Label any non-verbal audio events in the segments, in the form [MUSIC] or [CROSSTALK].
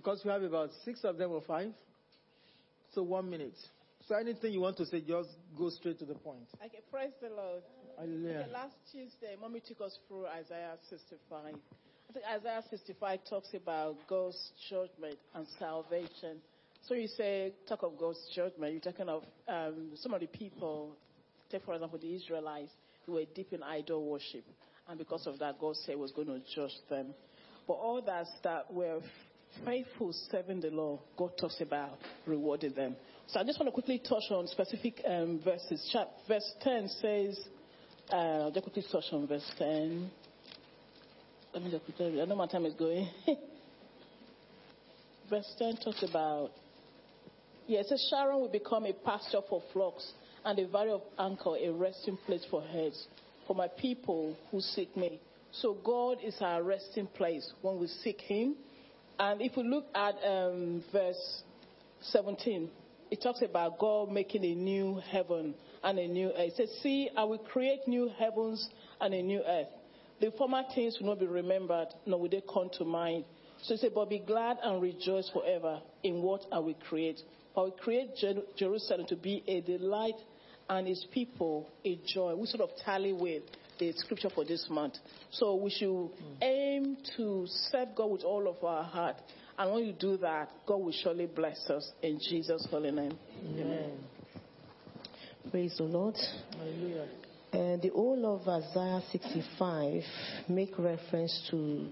because we have about six of them or five. So one minute. So anything you want to say, just go straight to the point. Okay, praise the Lord. Hallelujah. Okay, last Tuesday, Mommy took us through Isaiah 65. I think Isaiah 65 talks about God's judgment and salvation. So you say, talk of God's judgment, you're talking of um, some of the people, take for example the Israelites, who were deep in idol worship. And because of that, God said he was going to judge them. But all that that were faithful serving the Lord, God talks about rewarding them. So I just want to quickly touch on specific um, verses. Chap- verse 10 says, uh, just quickly touch on verse 10. Let me just quickly, I know my time is going. [LAUGHS] verse 10 talks about, yeah, it says, Sharon will become a pasture for flocks and a valley of Achor, a resting place for herds, for my people who seek me. So God is our resting place when we seek Him. And if we look at um, verse 17, it talks about God making a new heaven and a new earth. It says, See, I will create new heavens and a new earth. The former things will not be remembered, nor will they come to mind. So he said, But be glad and rejoice forever in what I will create. I will create Jer- Jerusalem to be a delight and his people a joy. We sort of tally with the scripture for this month. So we should aim to serve God with all of our heart. And when you do that, God will surely bless us in Jesus' holy name. Amen. Praise the Lord. Hallelujah. And the whole of Isaiah 65 make reference to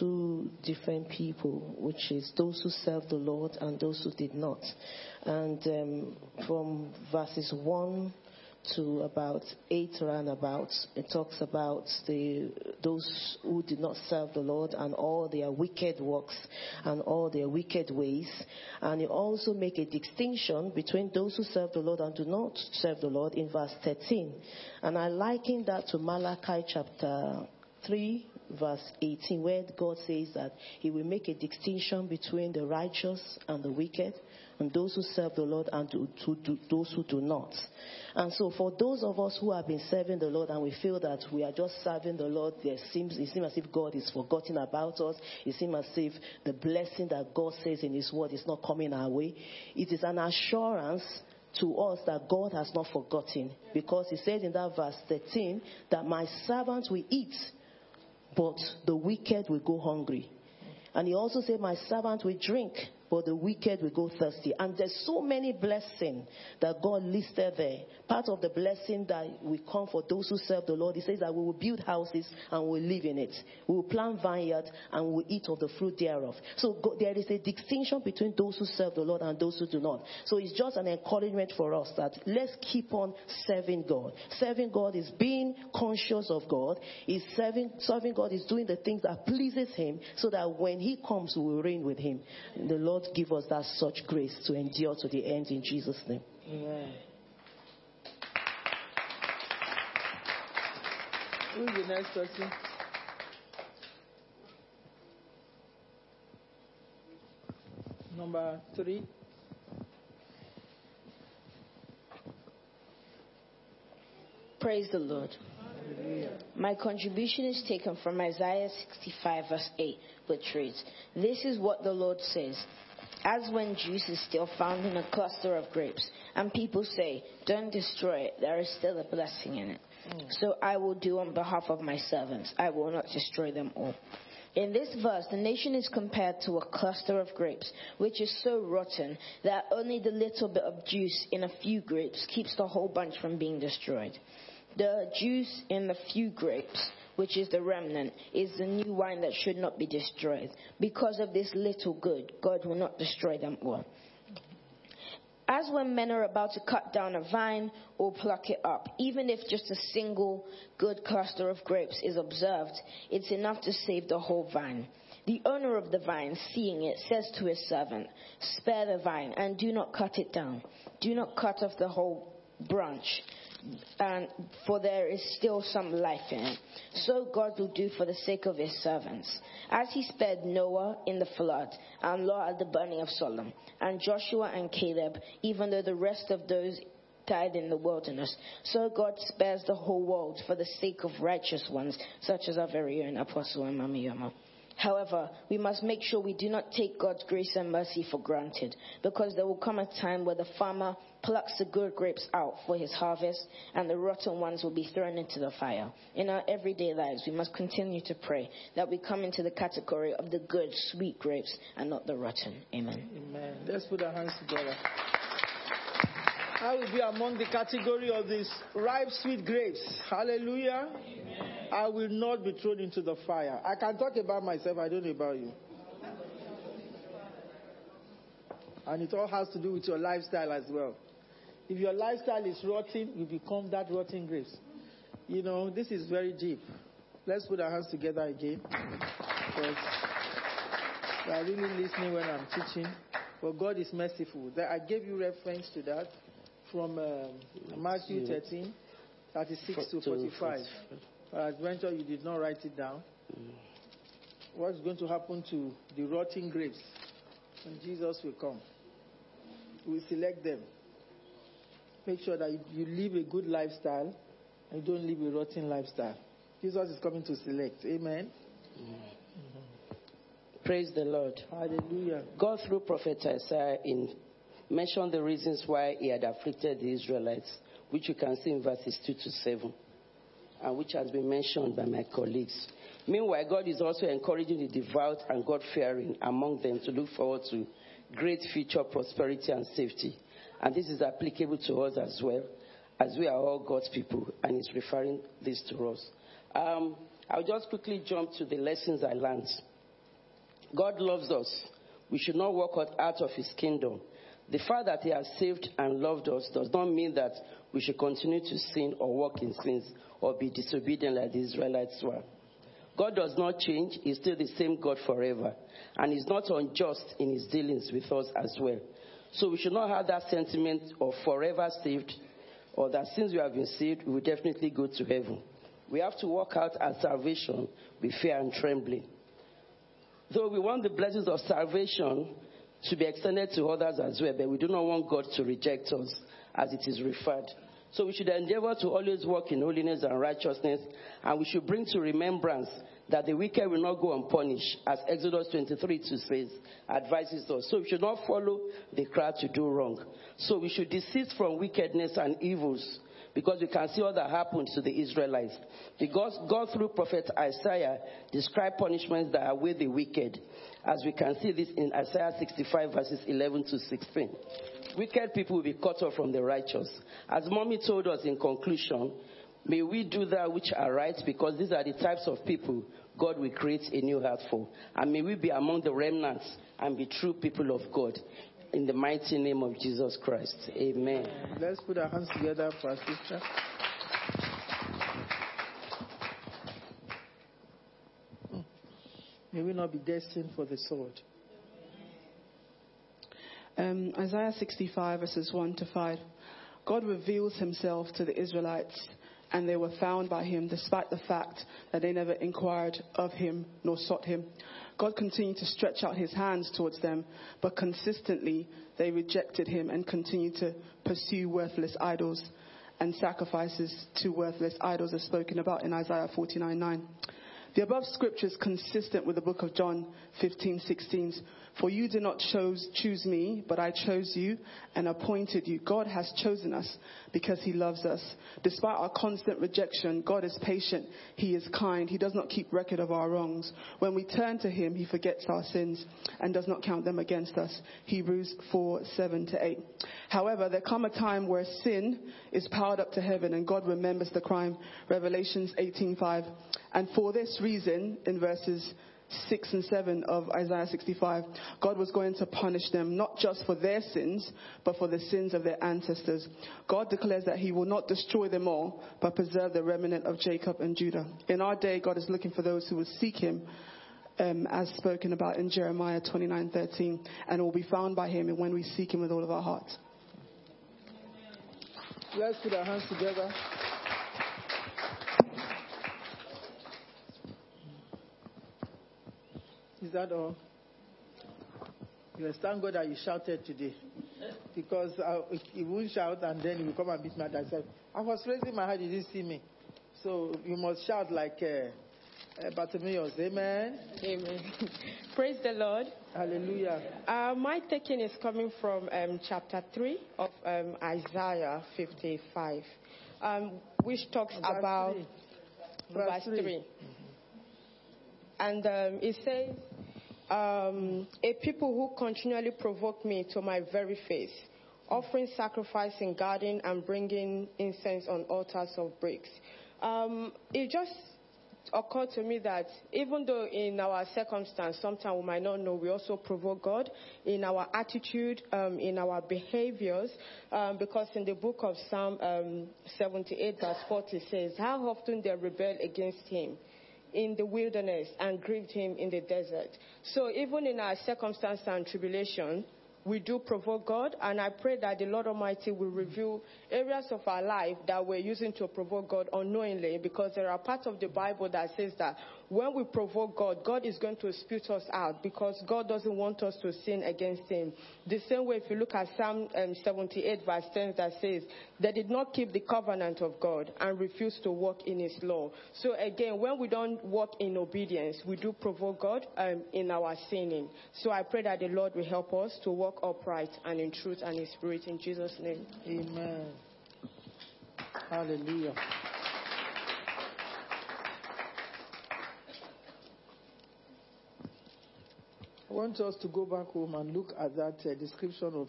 two different people, which is those who served the Lord and those who did not. And um, from verses 1 to about 8 roundabout, it talks about the, those who did not serve the Lord and all their wicked works and all their wicked ways. And you also make a distinction between those who serve the Lord and do not serve the Lord in verse 13. And I liken that to Malachi chapter 3 verse 18 where God says that he will make a distinction between the righteous and the wicked and those who serve the Lord and to, to, to those who do not. And so for those of us who have been serving the Lord and we feel that we are just serving the Lord, there seems, it seems as if God is forgotten about us. It seems as if the blessing that God says in his word is not coming our way. It is an assurance to us that God has not forgotten because he says in that verse 13 that my servant will eat but the wicked will go hungry. And he also said, My servant will drink, but the wicked will go thirsty. And there's so many blessings that God listed there. Part of the blessing that will come for those who serve the Lord, he says that we will build houses and we will live in it. We will plant vineyards and we will eat of the fruit thereof. So there is a distinction between those who serve the Lord and those who do not. So it's just an encouragement for us that let's keep on serving God. Serving God is being conscious of God. Is serving, serving God is doing the things that pleases Him so that when He comes, we will reign with Him. The Lord give us that such grace to endure to the end in Jesus' name. Amen. Who is the next person? Number three. Praise the Lord. My contribution is taken from Isaiah 65, verse 8, which reads This is what the Lord says. As when juice is still found in a cluster of grapes, and people say, Don't destroy it, there is still a blessing in it. So I will do on behalf of my servants, I will not destroy them all. In this verse, the nation is compared to a cluster of grapes, which is so rotten that only the little bit of juice in a few grapes keeps the whole bunch from being destroyed. The juice in the few grapes, which is the remnant, is the new wine that should not be destroyed. Because of this little good, God will not destroy them all. As when men are about to cut down a vine or pluck it up, even if just a single good cluster of grapes is observed, it's enough to save the whole vine. The owner of the vine, seeing it, says to his servant, Spare the vine and do not cut it down. Do not cut off the whole branch, and for there is still some life in it. So God will do for the sake of his servants. As he spared Noah in the flood, and Lot at the burning of Sodom, and Joshua and Caleb, even though the rest of those died in the wilderness. So God spares the whole world for the sake of righteous ones, such as our very own Apostle and Mami Yama. However, we must make sure we do not take God's grace and mercy for granted, because there will come a time where the farmer plucks the good grapes out for his harvest, and the rotten ones will be thrown into the fire. In our everyday lives, we must continue to pray that we come into the category of the good, sweet grapes and not the rotten. Amen. Amen. Let's put our hands together. I will be among the category of these ripe, sweet grapes. Hallelujah. Amen. I will not be thrown into the fire. I can talk about myself, I don't know about you. And it all has to do with your lifestyle as well. If your lifestyle is rotten, you become that rotten grapes. You know, this is very deep. Let's put our hands together again. Because you are really listening when I'm teaching. But God is merciful. I gave you reference to that from um, Matthew 13, 36 to 45. Adventure, you did not write it down. What's going to happen to the rotting grapes when Jesus will come? We select them. Make sure that you live a good lifestyle and don't live a rotten lifestyle. Jesus is coming to select. Amen. Mm-hmm. Praise the Lord. Hallelujah. God through prophet Isaiah in mentioned the reasons why he had afflicted the Israelites, which you can see in verses 2 to 7, and which has been mentioned by my colleagues. Meanwhile, God is also encouraging the devout and God fearing among them to look forward to great future prosperity and safety. And this is applicable to us as well, as we are all God's people, and He's referring this to us. Um, I'll just quickly jump to the lessons I learned. God loves us. We should not walk out of His kingdom. The fact that He has saved and loved us does not mean that we should continue to sin or walk in sins or be disobedient like the Israelites were. God does not change. He's still the same God forever. And He's not unjust in His dealings with us as well. So we should not have that sentiment of forever saved or that since we have been saved, we will definitely go to heaven. We have to work out our salvation with fear and trembling. Though we want the blessings of salvation to be extended to others as well, but we do not want God to reject us as it is referred. So we should endeavor to always walk in holiness and righteousness, and we should bring to remembrance that the wicked will not go unpunished, as Exodus 23 2 says, advises us. So we should not follow the crowd to do wrong. So we should desist from wickedness and evils because we can see what that happened to the Israelites. Because God, through prophet Isaiah, described punishments that await the wicked, as we can see this in Isaiah 65, verses 11 to 16. Wicked people will be cut off from the righteous. As mommy told us in conclusion, may we do that which are right because these are the types of people God will create a new heart for. And may we be among the remnants and be true people of God in the mighty name of Jesus Christ. Amen. Let's put our hands together for our sister. May we not be destined for the sword. Um, Isaiah 65, verses 1 to 5. God reveals himself to the Israelites, and they were found by him despite the fact that they never inquired of him nor sought him. God continued to stretch out his hands towards them, but consistently they rejected him and continued to pursue worthless idols and sacrifices to worthless idols as spoken about in Isaiah 49:9. The above scripture is consistent with the book of John 15 16 for you did not chose, choose me, but I chose you and appointed you. God has chosen us because he loves us. Despite our constant rejection, God is patient. He is kind. He does not keep record of our wrongs. When we turn to him, he forgets our sins and does not count them against us. Hebrews 4, 7 to 8. However, there come a time where sin is powered up to heaven and God remembers the crime. Revelations 18, 5. And for this reason, in verses 6 and 7 of Isaiah 65, God was going to punish them not just for their sins, but for the sins of their ancestors. God declares that He will not destroy them all, but preserve the remnant of Jacob and Judah. In our day, God is looking for those who will seek Him. Um, as spoken about in Jeremiah 29:13, and will be found by Him when we seek Him with all of our hearts. Let's put our hands together. Is that all? Yes, thank God that you shouted today. Because uh, you won't shout and then you come and beat me at I said, I was raising my hand, you didn't see me. So you must shout like uh, uh, Bartimaeus. Amen. Amen. [LAUGHS] Praise the Lord. Hallelujah. Uh, my taking is coming from um, chapter 3 of um, Isaiah 55, um, which talks Verse about three. verse, Verse 3. And um, it says, um, A people who continually provoke me to my very face, offering sacrifice in garden and bringing incense on altars of bricks. Um, it just occurred to me that even though in our circumstance, sometimes we might not know, we also provoke God in our attitude, um, in our behaviors, um, because in the book of Psalm um, 78, verse 40 says, How often they rebel against Him in the wilderness and grieved Him in the desert. So even in our circumstance and tribulation, we do provoke God, and I pray that the Lord Almighty will reveal areas of our life that we're using to provoke God unknowingly, because there are parts of the Bible that says that when we provoke God, God is going to spit us out, because God doesn't want us to sin against Him. The same way, if you look at Psalm um, 78, verse 10, that says, They did not keep the covenant of God and refused to walk in His law. So again, when we don't walk in obedience, we do provoke God um, in our sinning. So I pray that the Lord will help us to walk upright and in truth and in spirit in Jesus' name. Amen. Hallelujah. I want us to go back home and look at that uh, description of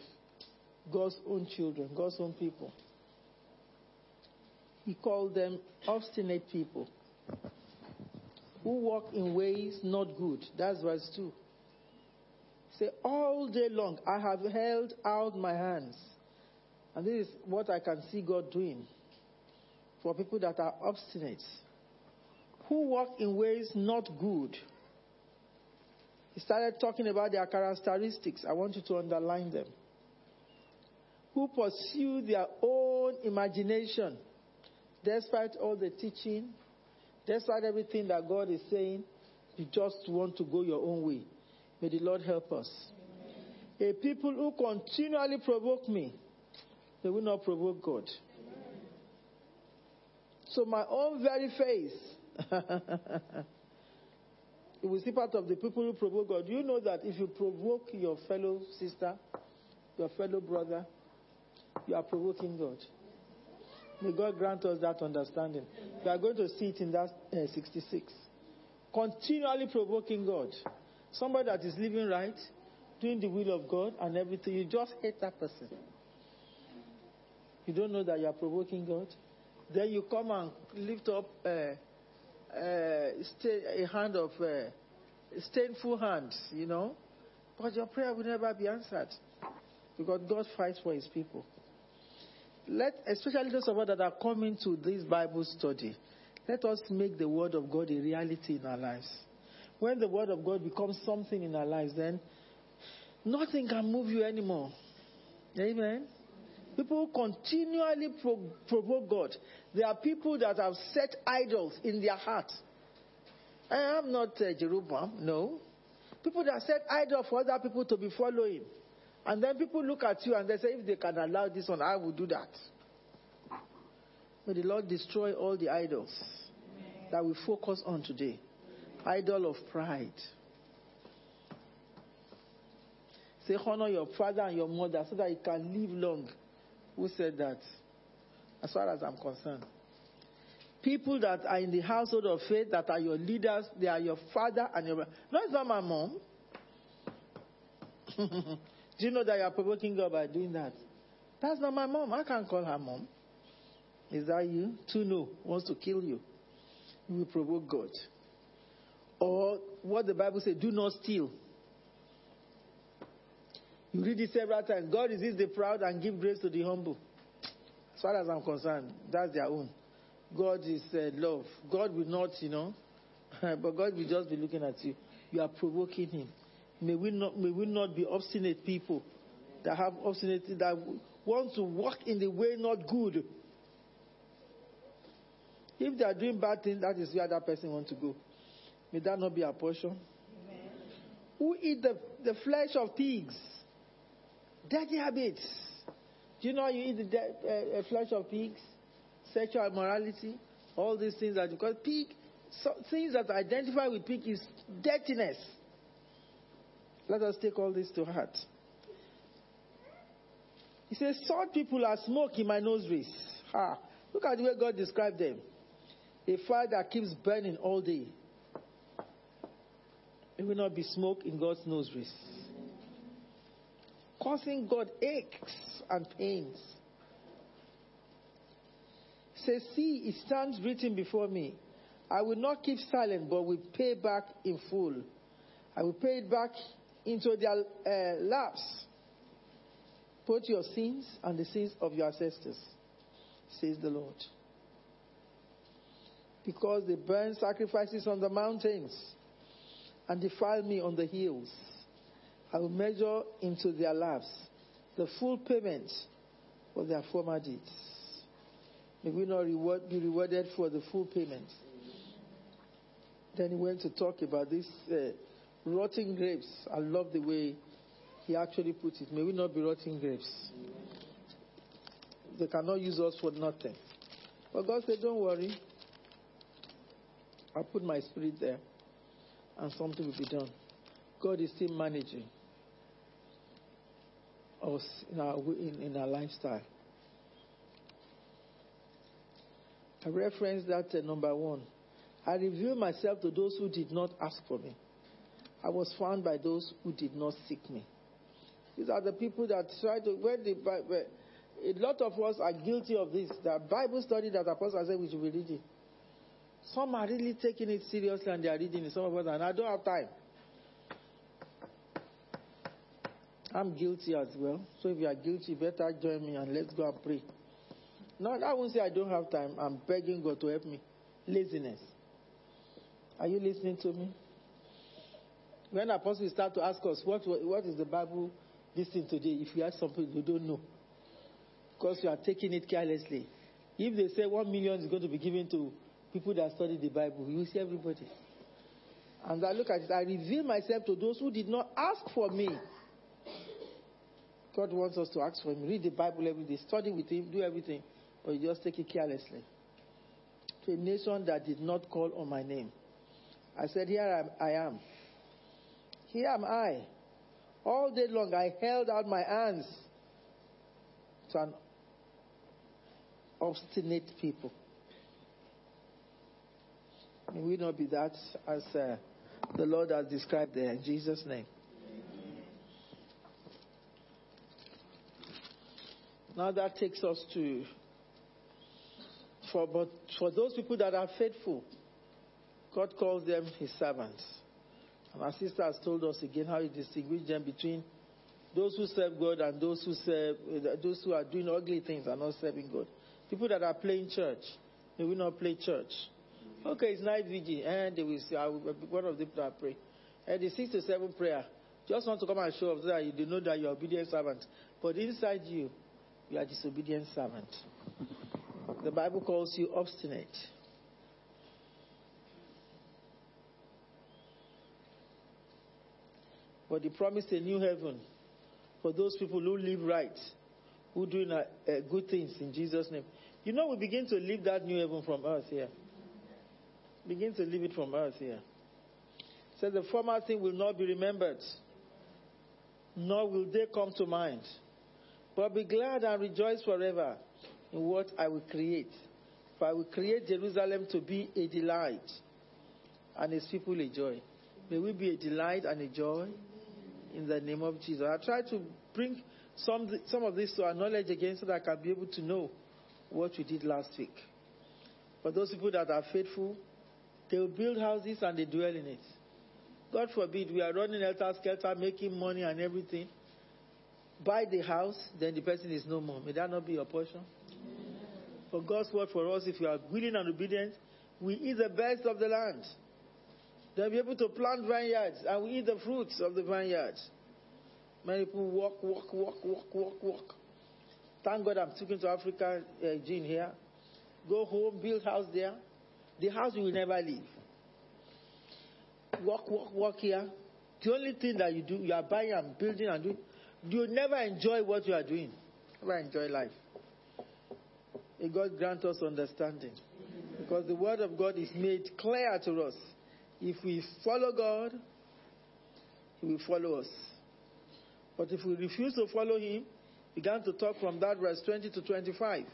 God's own children, God's own people. He called them obstinate people who walk in ways not good. That's verse 2. Say, all day long I have held out my hands. And this is what I can see God doing for people that are obstinate, who walk in ways not good. He started talking about their characteristics. I want you to underline them. Who pursue their own imagination despite all the teaching, despite everything that God is saying, you just want to go your own way. May the Lord help us. A people who continually provoke me, they will not provoke God. So my own very face, [LAUGHS] you will see part of the people who provoke God. Do You know that if you provoke your fellow sister, your fellow brother, you are provoking God. May God grant us that understanding. We are going to see it in that uh, 66. Continually provoking God. Somebody that is living right, doing the will of God and everything, you just hate that person. You don't know that you are provoking God. Then you come and lift up uh, a hand of uh, stainful hand, you know. But your prayer will never be answered because God fights for his people. Let, especially those of us that are coming to this Bible study, let us make the Word of God a reality in our lives. When the Word of God becomes something in our lives, then nothing can move you anymore. Amen. People who continually pro- provoke God. There are people that have set idols in their heart. I am not uh, Jeroboam, no. People that set idols for other people to be following. And then people look at you and they say, if they can allow this one, I will do that. May the Lord destroy all the idols that we focus on today. Idol of pride. Say, honor your father and your mother so that you can live long. Who said that? As far as I'm concerned. People that are in the household of faith, that are your leaders, they are your father and your. No, it's not my mom. [LAUGHS] Do you know that you are provoking God by doing that? That's not my mom. I can't call her mom. Is that you? To know wants to kill you. You will provoke God. Or what the Bible says, do not steal. You read it several times. God resists the proud and give grace to the humble. As far as I'm concerned, that's their own. God is uh, love. God will not, you know, [LAUGHS] but God will just be looking at you. You are provoking Him. May we not, may we not be obstinate people that have obstinate that want to walk in the way not good. If they are doing bad things, that is where that person wants to go. May that not be our portion. Amen. Who eat the, the flesh of pigs? Dirty habits. Do you know you eat the de- uh, flesh of pigs? Sexual immorality, all these things that because pig So, things that identify with pig is dirtiness. Let us take all this to heart. He says, Salt people are smoke in my nostrils. Ah, look at the way God described them. A fire that keeps burning all day. It will not be smoke in God's nostrils. Causing God aches and pains. Say, see, it stands written before me. I will not keep silent, but will pay back in full. I will pay it back into their uh, laps. Put your sins and the sins of your ancestors, says the Lord. Because they burn sacrifices on the mountains and defile me on the hills. I will measure into their lives the full payment for their former deeds. May we not reward, be rewarded for the full payment. Then he went to talk about these uh, rotting grapes. I love the way he actually put it. May we not be rotting grapes. They cannot use us for nothing. But God said, Don't worry. I'll put my spirit there and something will be done. God is still managing us in our, in, in our lifestyle. I reference that uh, number one. I revealed myself to those who did not ask for me. I was found by those who did not seek me. These are the people that try to, when the, a lot of us are guilty of this. The Bible study that Apostle said we should be reading. Some are really taking it seriously and they are reading it. Some of us, and I don't have time. I'm guilty as well. So if you are guilty, better join me and let's go and pray. No, I won't say I don't have time. I'm begging God to help me. Laziness. Are you listening to me? When apostles start to ask us, what, what is the Bible listening today? If you ask something you don't know, because you are taking it carelessly. If they say one million is going to be given to people that study the Bible, you see everybody. And I look at it, I reveal myself to those who did not ask for me. God wants us to ask for Him. Read the Bible every day, study with Him, do everything, but you just take it carelessly. To a nation that did not call on my name. I said, Here I am. Here am I. All day long I held out my hands to an obstinate people. May we not be that as uh, the Lord has described there in Jesus' name. Now that takes us to for but for those people that are faithful, God calls them his servants. And our sister has told us again how he distinguishes them between those who serve God and those who serve uh, those who are doing ugly things and not serving God. People that are playing church. they will not play church. Okay, it's night vigil, and they will say, I will one of the people that pray. And the six to seven prayer, just want to come and show off so that you know that you are obedient servant. But inside you, you are a disobedient servant. The Bible calls you obstinate. But he promised a new heaven for those people who live right, who do uh, good things in Jesus' name. You know, we begin to live that new heaven from earth here. Begin to live it from earth here. So the former thing will not be remembered, nor will they come to mind. But be glad and rejoice forever in what I will create. For I will create Jerusalem to be a delight and its people a joy. May we be a delight and a joy in the name of Jesus. I try to bring some, some of this to our knowledge again so that I can be able to know what we did last week. For those people that are faithful, they will build houses and they dwell in it. God forbid, we are running helter skelter, making money and everything. Buy the house, then the person is no more. May that not be your portion? For God's word for us, if you are willing and obedient, we eat the best of the land. They'll be able to plant vineyards and we eat the fruits of the vineyards. Many people walk, walk, walk, walk, walk, walk. Thank God I'm speaking to Africa, uh, Jean here. Go home, build house there. The house you will never leave. Walk, walk, walk here. The only thing that you do, you are buying and building and doing, you never enjoy what you are doing. Never enjoy life. May God grant us understanding. Because the word of God is made clear to us. If we follow God, He will follow us. But if we refuse to follow Him, began to talk from that verse 20 to 25.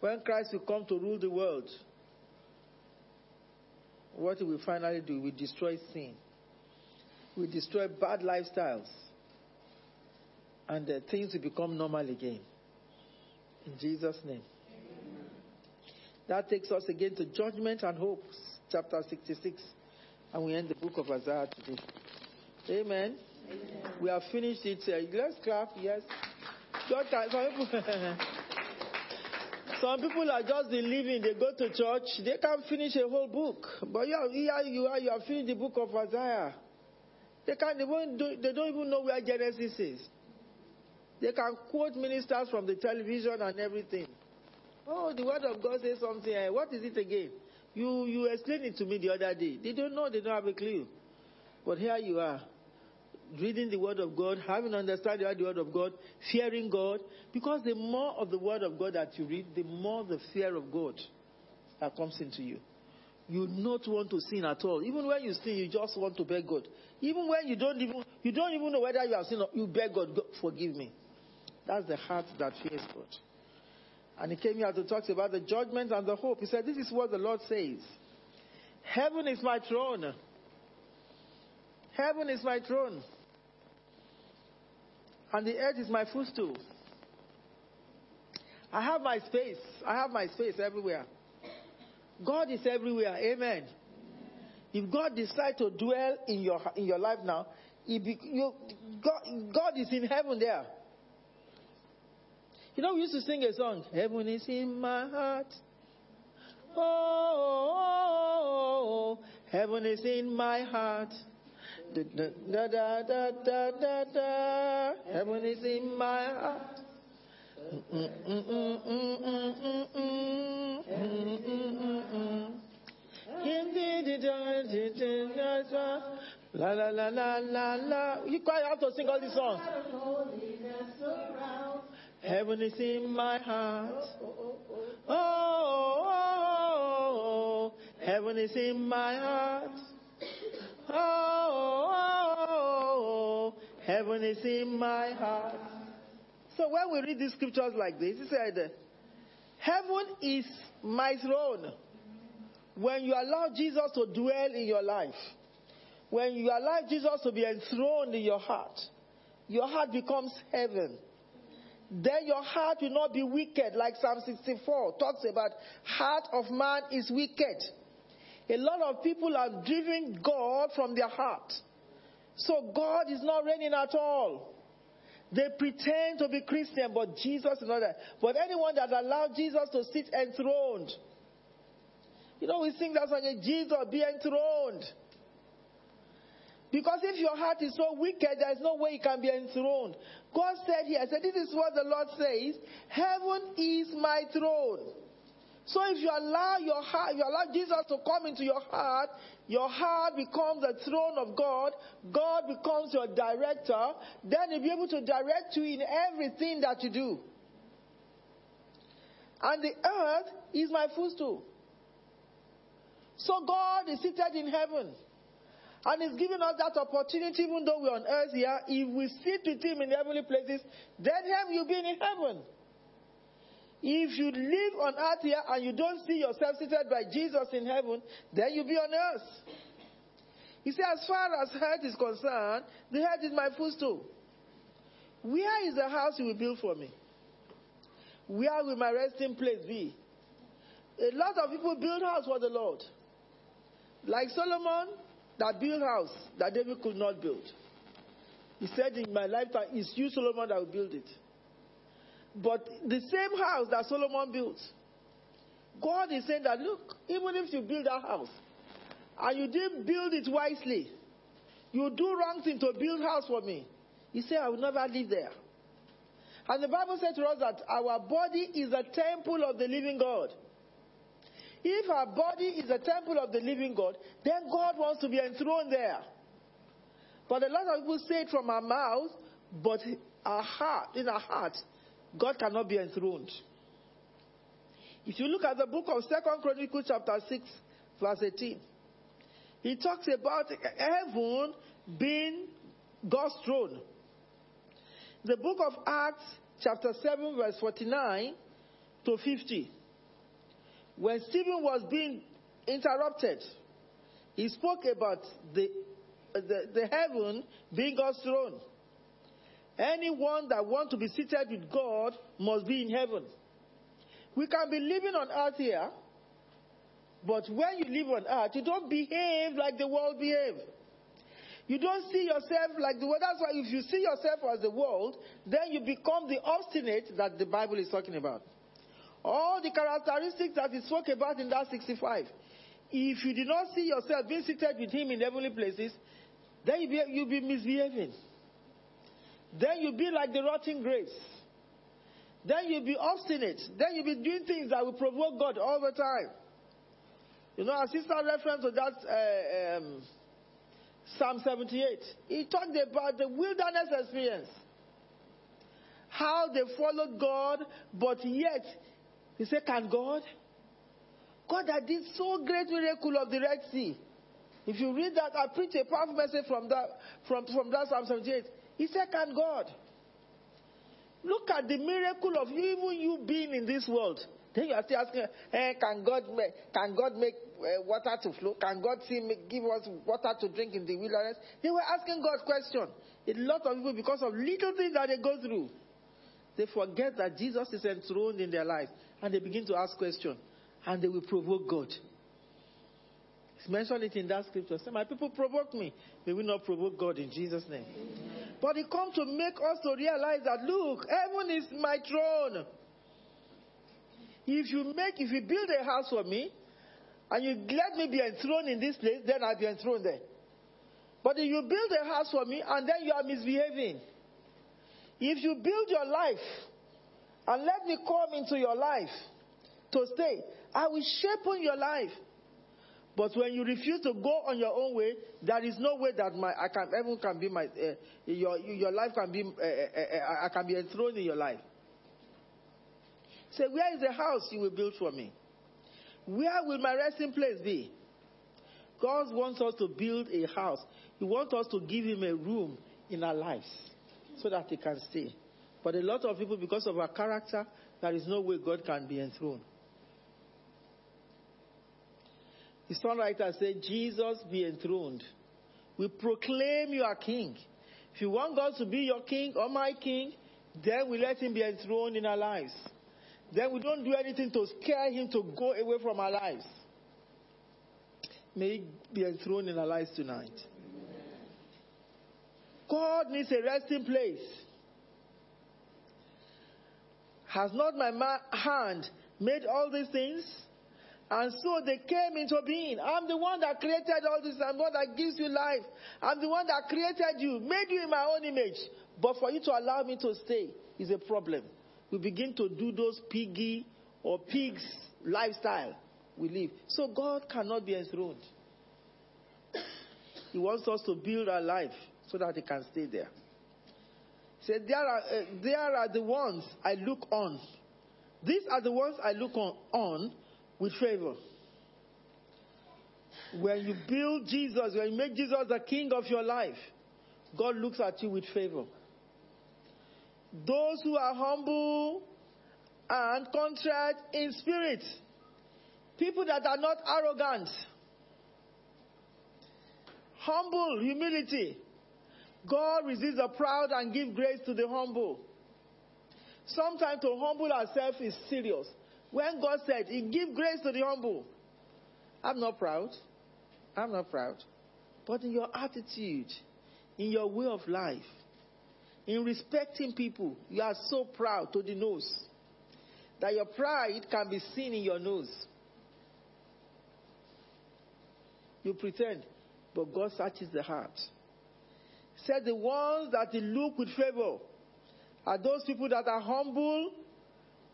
When Christ will come to rule the world, what will we finally do? We destroy sin. We destroy bad lifestyles. And uh, things will become normal again. In Jesus' name. That takes us again to judgment and hope, chapter 66. And we end the book of Isaiah today. Amen. Amen. We have finished it. Uh, let's clap, yes. God, some people, [LAUGHS] some people are just believing. They go to church, they can't finish a whole book. But you are, here you are, you have finished the book of Isaiah. They, can't, they, do, they don't even know where Genesis is. They can quote ministers from the television and everything. Oh, the word of God says something. Eh, what is it again? You you explained it to me the other day. They don't know, they don't have a clue. But here you are, reading the word of God, having understanding the word of God, fearing God. Because the more of the word of God that you read, the more the fear of God that comes into you. You not want to sin at all. Even when you sin, you just want to beg God. Even when you don't even you don't even know whether you have sinned, you beg God, God forgive me. That's the heart that fears God. And he came here to talk to you about the judgment and the hope. He said, This is what the Lord says Heaven is my throne. Heaven is my throne. And the earth is my footstool. I have my space. I have my space everywhere. God is everywhere. Amen. If God decides to dwell in your, in your life now, be, you, God, God is in heaven there. You know, we used to sing a song, Heaven is in my heart. Oh, heaven is in my heart. Da, da, da, da, da, da, da. Heaven is in my heart. La la la la la la. You quite have to sing all these songs. Heaven is in my heart. Oh, oh, oh, heaven is in my heart. Oh, heaven is in my heart. So when we read these scriptures like this, he said, Heaven is my throne. When you allow Jesus to dwell in your life, when you allow Jesus to be enthroned in your heart, your heart becomes heaven then your heart will not be wicked, like Psalm 64 talks about. Heart of man is wicked. A lot of people are driving God from their heart. So God is not reigning at all. They pretend to be Christian, but Jesus is not there. But anyone that allowed Jesus to sit enthroned, you know, we sing that song, Jesus be enthroned. Because if your heart is so wicked, there is no way you can be enthroned. God said here, I said, This is what the Lord says Heaven is my throne. So if you allow your heart, you allow Jesus to come into your heart, your heart becomes the throne of God, God becomes your director, then he'll be able to direct you in everything that you do. And the earth is my footstool. So God is seated in heaven. And He's given us that opportunity, even though we're on earth here. If we sit with Him in heavenly places, then Him you'll be in heaven. If you live on earth here and you don't see yourself seated by Jesus in heaven, then you'll be on earth. He said, as far as earth is concerned, the earth is my footstool. Where is the house you will build for me? Where will my resting place be? A lot of people build house for the Lord. Like Solomon, that built house that David could not build. He said, In my lifetime, it's you, Solomon, that will build it. But the same house that Solomon built, God is saying that, look, even if you build that house and you didn't build it wisely, you do wrong thing to build house for me. He said, I will never live there. And the Bible said to us that our body is a temple of the living God. If our body is a temple of the living God, then God wants to be enthroned there. But a lot of people say it from our mouth, but our heart, in our heart, God cannot be enthroned. If you look at the book of Second Chronicles chapter 6, verse 18, he talks about heaven being God's throne. The book of Acts chapter 7, verse 49 to 50. When Stephen was being interrupted, he spoke about the, the, the heaven being God's throne. Anyone that wants to be seated with God must be in heaven. We can be living on earth here, but when you live on earth, you don't behave like the world behaves. You don't see yourself like the world. That's why if you see yourself as the world, then you become the obstinate that the Bible is talking about. All the characteristics that he spoke about in that 65. If you do not see yourself being seated with him in heavenly places, then you'll be, you'll be misbehaving. Then you'll be like the rotting grapes. Then you'll be obstinate. Then you'll be doing things that will provoke God all the time. You know, our sister reference to that uh, um, Psalm 78. He talked about the wilderness experience. How they followed God, but yet, he said, Can God? God that did so great miracle of the Red Sea. If you read that, I preach a powerful message from that, from, from that Psalm 78. He said, Can God? Look at the miracle of you, even you being in this world. Then you are still asking, hey, can God make, can God make uh, water to flow? Can God see, give us water to drink in the wilderness? They were asking God question. A lot of people, because of little things that they go through, they forget that Jesus is enthroned in their life. And they begin to ask questions. And they will provoke God. It's mentioned it in that scripture. Say, my people provoke me. May we not provoke God in Jesus' name. But it comes to make us to realize that, look, heaven is my throne. If you make, if you build a house for me, and you let me be enthroned in this place, then I'll be enthroned there. But if you build a house for me and then you are misbehaving, if you build your life and let me come into your life to stay, I will shape on your life. But when you refuse to go on your own way, there is no way that my I can heaven can be my uh, your your life can be uh, I can be enthroned in your life. Say, where is the house you will build for me? Where will my resting place be? God wants us to build a house. He wants us to give him a room in our lives so that he can stay. But a lot of people, because of our character, there is no way God can be enthroned. The songwriter said, Jesus be enthroned. We proclaim you are king. If you want God to be your king or my king, then we let him be enthroned in our lives. Then we don't do anything to scare him to go away from our lives. May he be enthroned in our lives tonight. God needs a resting place. Has not my hand made all these things? And so they came into being. I'm the one that created all this. I'm the one that gives you life. I'm the one that created you, made you in my own image. But for you to allow me to stay is a problem. We begin to do those piggy or pigs lifestyle we live. So God cannot be enthroned. He wants us to build our life so that He can stay there. He said, there are, uh, there are the ones I look on. These are the ones I look on, on with favor. When you build Jesus, when you make Jesus the king of your life, God looks at you with favor. Those who are humble and contrite in spirit, people that are not arrogant, humble, humility. God resists the proud and give grace to the humble. Sometimes to humble ourselves is serious. When God said, He give grace to the humble. I'm not proud. I'm not proud. But in your attitude, in your way of life, in respecting people, you are so proud to the nose that your pride can be seen in your nose. You pretend, but God searches the heart. Said the ones that He look with favor are those people that are humble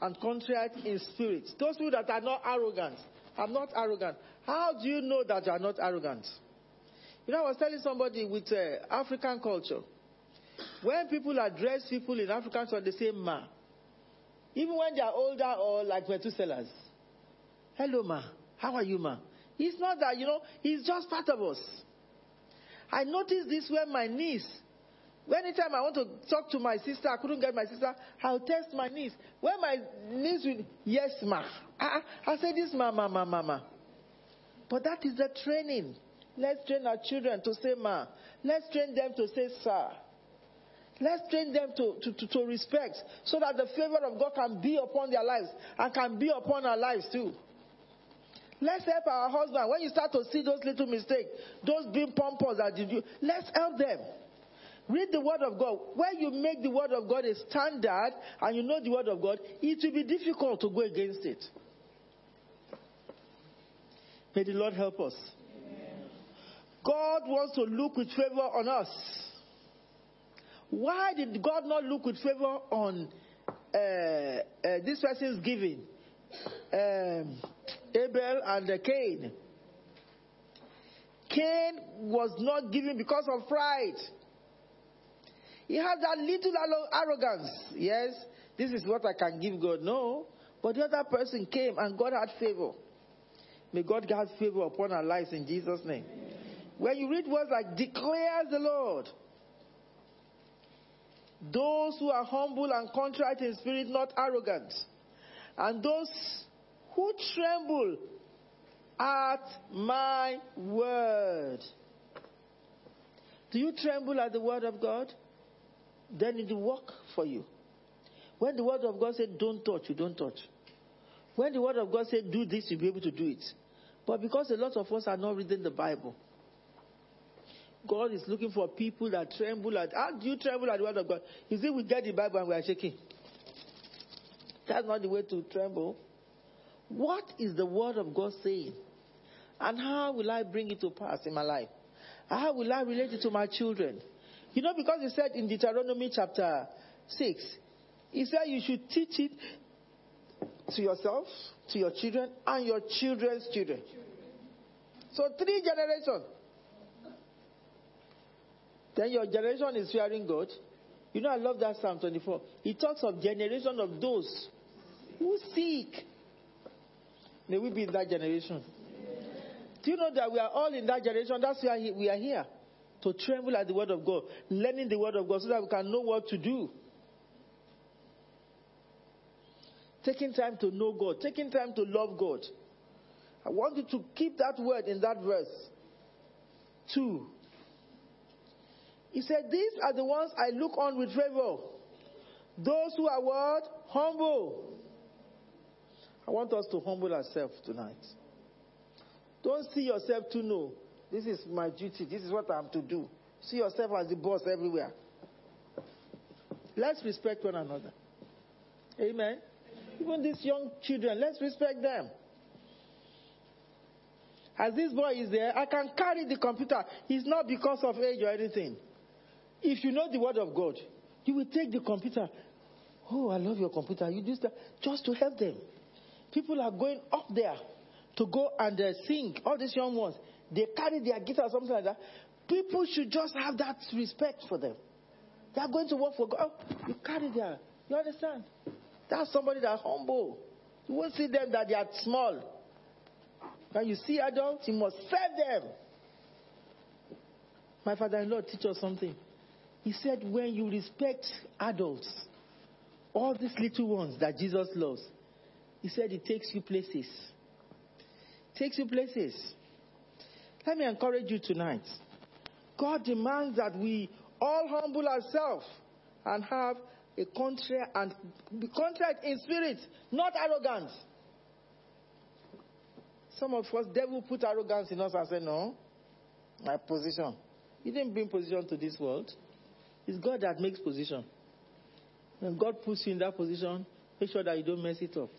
and contrite in spirit. Those people that are not arrogant. I'm not arrogant. How do you know that you are not arrogant? You know, I was telling somebody with uh, African culture. When people address people in African culture, they say ma. Even when they are older or like Methuselahs. Hello, ma. How are you, ma? It's not that, you know, it's just part of us. I noticed this when my niece, anytime I want to talk to my sister, I couldn't get my sister, I'll test my niece. When my niece will, yes, ma. I, I say this, ma, ma, ma, ma, ma. But that is the training. Let's train our children to say ma. Let's train them to say sir. Let's train them to, to, to, to respect so that the favor of God can be upon their lives and can be upon our lives too. Let's help our husband. When you start to see those little mistakes, those being pompous that you do, let's help them. Read the word of God. When you make the word of God a standard and you know the word of God, it will be difficult to go against it. May the Lord help us. God wants to look with favor on us. Why did God not look with favor on uh, uh, this person's giving? Um, Abel and uh, Cain. Cain was not giving because of pride. He had that little arrogance. Yes, this is what I can give God. No. But the other person came and God had favor. May God have favor upon our lives in Jesus' name. When you read words like declares the Lord, those who are humble and contrite in spirit, not arrogant, and those who tremble at my word. Do you tremble at the word of God? Then it will work for you. When the word of God said, don't touch, you don't touch. When the word of God said, do this, you'll be able to do it. But because a lot of us are not reading the Bible, God is looking for people that tremble at. How do you tremble at the word of God? Is it we get the Bible and we are shaking? That's not the way to tremble. What is the word of God saying? And how will I bring it to pass in my life? How will I relate it to my children? You know, because he said in Deuteronomy chapter 6, he said you should teach it to yourself, to your children, and your children's children. So three generations. Then your generation is fearing God. You know, I love that Psalm 24. It talks of generation of those who seek. May we be in that generation. Do you know that we are all in that generation? That's why we are here. To tremble at the word of God, learning the word of God so that we can know what to do. Taking time to know God, taking time to love God. I want you to keep that word in that verse. Two. He said, These are the ones I look on with favor. Those who are what? Humble. I want us to humble ourselves tonight. Don't see yourself to know. This is my duty. This is what I'm to do. See yourself as the boss everywhere. Let's respect one another. Amen. Even these young children, let's respect them. As this boy is there, I can carry the computer. It's not because of age or anything. If you know the word of God, you will take the computer. Oh, I love your computer. You do that just to help them. People are going up there to go and uh, sing. All these young ones, they carry their guitar or something like that. People should just have that respect for them. They are going to work for God. Oh, you carry their. You understand? That's somebody that's humble. You won't see them that they are small. When you see adults, you must serve them. My father-in-law teach us something. He said, when you respect adults, all these little ones that Jesus loves, he said it takes you places. Takes you places. Let me encourage you tonight. God demands that we all humble ourselves and have a contrite and be contrite in spirit, not arrogant. Some of us, devil put arrogance in us and say, No, my position. He didn't bring position to this world. It's God that makes position. When God puts you in that position, make sure that you don't mess it up.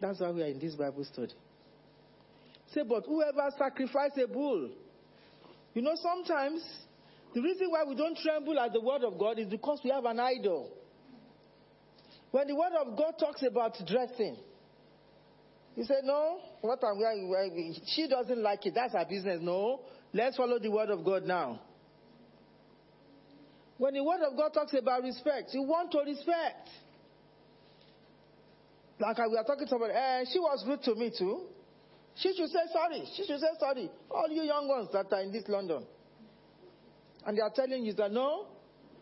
That's why we are in this Bible study. Say, but whoever sacrifices a bull, you know, sometimes the reason why we don't tremble at the word of God is because we have an idol. When the word of God talks about dressing, you say, no, what I'm wearing, she doesn't like it. That's her business. No, let's follow the word of God now. When the word of God talks about respect, you want to respect. Like we are talking to somebody, eh, she was rude to me too. She should say sorry. She should say sorry. All you young ones that are in this London. And they are telling you that no,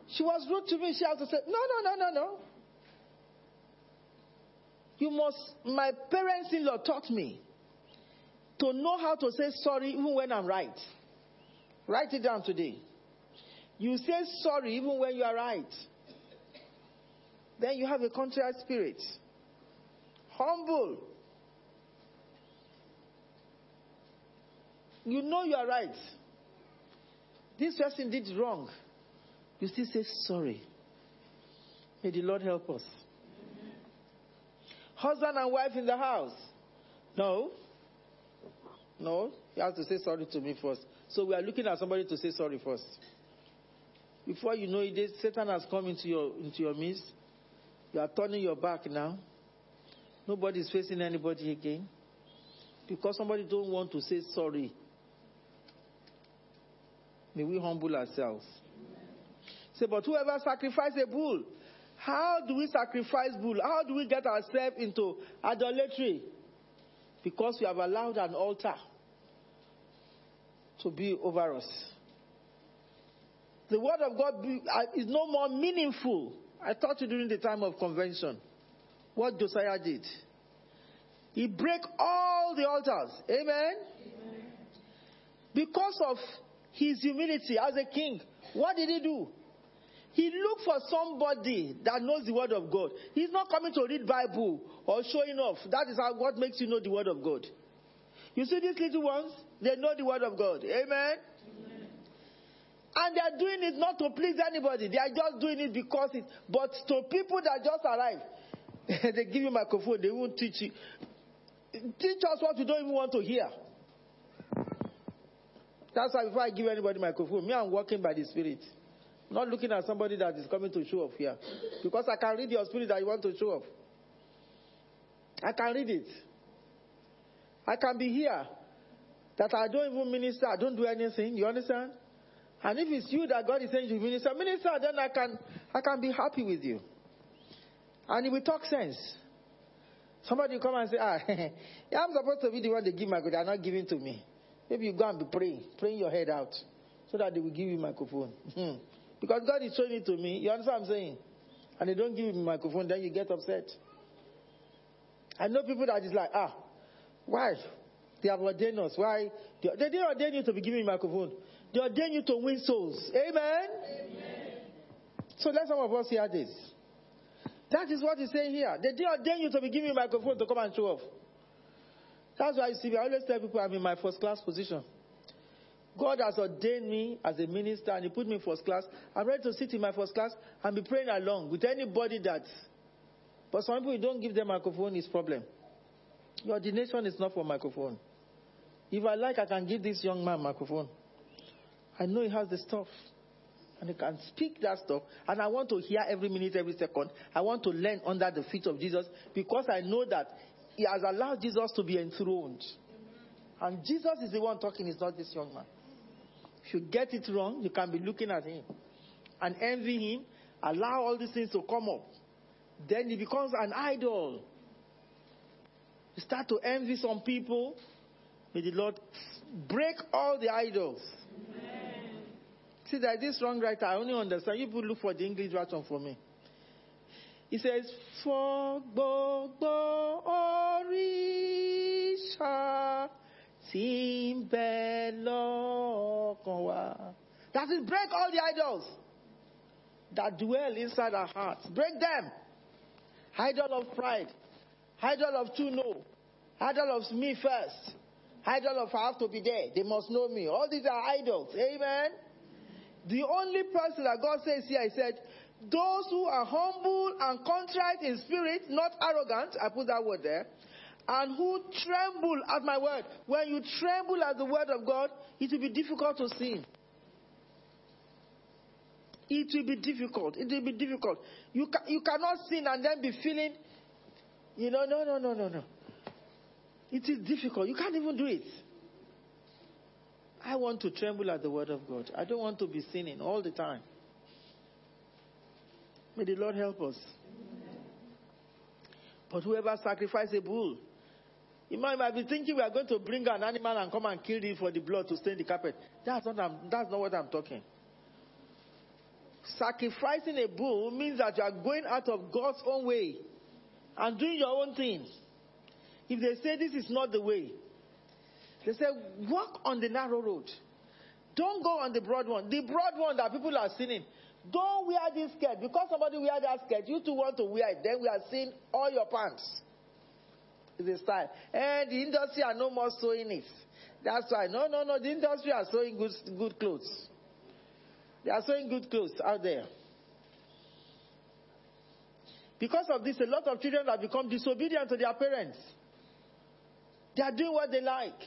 she was rude to me. She has to say, no, no, no, no, no. You must, my parents in law taught me to know how to say sorry even when I'm right. Write it down today. You say sorry even when you are right. Then you have a contrite spirit. Humble. You know you are right. This person did wrong. You still say sorry. May the Lord help us. Husband and wife in the house. No. No. You have to say sorry to me first. So we are looking at somebody to say sorry first. Before you know it, Satan has come into your into your midst. You are turning your back now. Nobody is facing anybody again. Because somebody don't want to say sorry. May we humble ourselves. Say, but whoever sacrifices a bull, how do we sacrifice bull? How do we get ourselves into idolatry? Because we have allowed an altar to be over us. The word of God uh, is no more meaningful. I taught you during the time of convention what Josiah did. He broke all the altars. Amen? Amen. Because of his humility as a king, what did he do? He looked for somebody that knows the word of God. He's not coming to read Bible or showing off. That is how what makes you know the word of God. You see these little ones, they know the word of God. Amen. Amen. And they are doing it not to please anybody. They are just doing it because it. But to people that just arrive, [LAUGHS] they give you microphone. They won't teach you. Teach us what you don't even want to hear. That's why before I give anybody microphone, me I'm working by the Spirit. Not looking at somebody that is coming to show off here. Because I can read your spirit that you want to show off. I can read it. I can be here that I don't even minister, I don't do anything. You understand? And if it's you that God is saying you minister, minister, then I can I can be happy with you. And it will talk sense. Somebody come and say, ah, [LAUGHS] yeah, I'm supposed to be the one they give my good, they're not giving to me. Maybe you go and be praying, praying your head out, so that they will give you microphone. Hmm. Because God is showing it to me. You understand what I'm saying? And they don't give me microphone, then you get upset. I know people that is like, ah, why? They have ordained us. Why? They, they didn't ordain you to be giving microphone. They ordain you to win souls. Amen? Amen. So let some of us hear this. That is what he's saying here. They didn't ordain you to be giving microphone to come and show off. That's why you see, I always tell people I'm in my first class position. God has ordained me as a minister and He put me in first class. I'm ready to sit in my first class and be praying along with anybody that. But some people, you don't give them microphone, is problem. Your ordination is not for microphone. If I like, I can give this young man microphone. I know he has the stuff. And he can speak that stuff. And I want to hear every minute, every second. I want to learn under the feet of Jesus because I know that he has allowed Jesus to be enthroned. And Jesus is the one talking, it's not this young man. If you get it wrong, you can be looking at him and envy him, allow all these things to come up. Then he becomes an idol. You start to envy some people. May the Lord break all the idols. Amen. See, that this wrong writer, I only understand. You people look for the English version for me. He says, For gbogbo orisha tí That is, break all the idols that dwell inside our hearts. Break them. Idol of pride. Idol of to know. Idol of me first. Idol of I have to be there. They must know me. All these are idols. Amen. The only person that God says here, He said, those who are humble and contrite in spirit, not arrogant, I put that word there, and who tremble at my word. When you tremble at the word of God, it will be difficult to sin. It will be difficult. It will be difficult. You, ca- you cannot sin and then be feeling, you know, no, no, no, no, no. It is difficult. You can't even do it. I want to tremble at the word of God. I don't want to be sinning all the time. May the Lord help us. But whoever sacrifices a bull, you might, might be thinking we are going to bring an animal and come and kill it for the blood to stain the carpet. That's not, that's not what I'm talking. Sacrificing a bull means that you are going out of God's own way and doing your own thing. If they say this is not the way, they say walk on the narrow road. Don't go on the broad one. The broad one that people are seeing. Don't wear this skirt. Because somebody wear that skirt, you too want to wear it. Then we are seeing all your pants. It's a style. And the industry are no more sewing it. That's why. No, no, no. The industry are sewing good, good clothes. They are sewing good clothes out there. Because of this, a lot of children have become disobedient to their parents. They are doing what they like.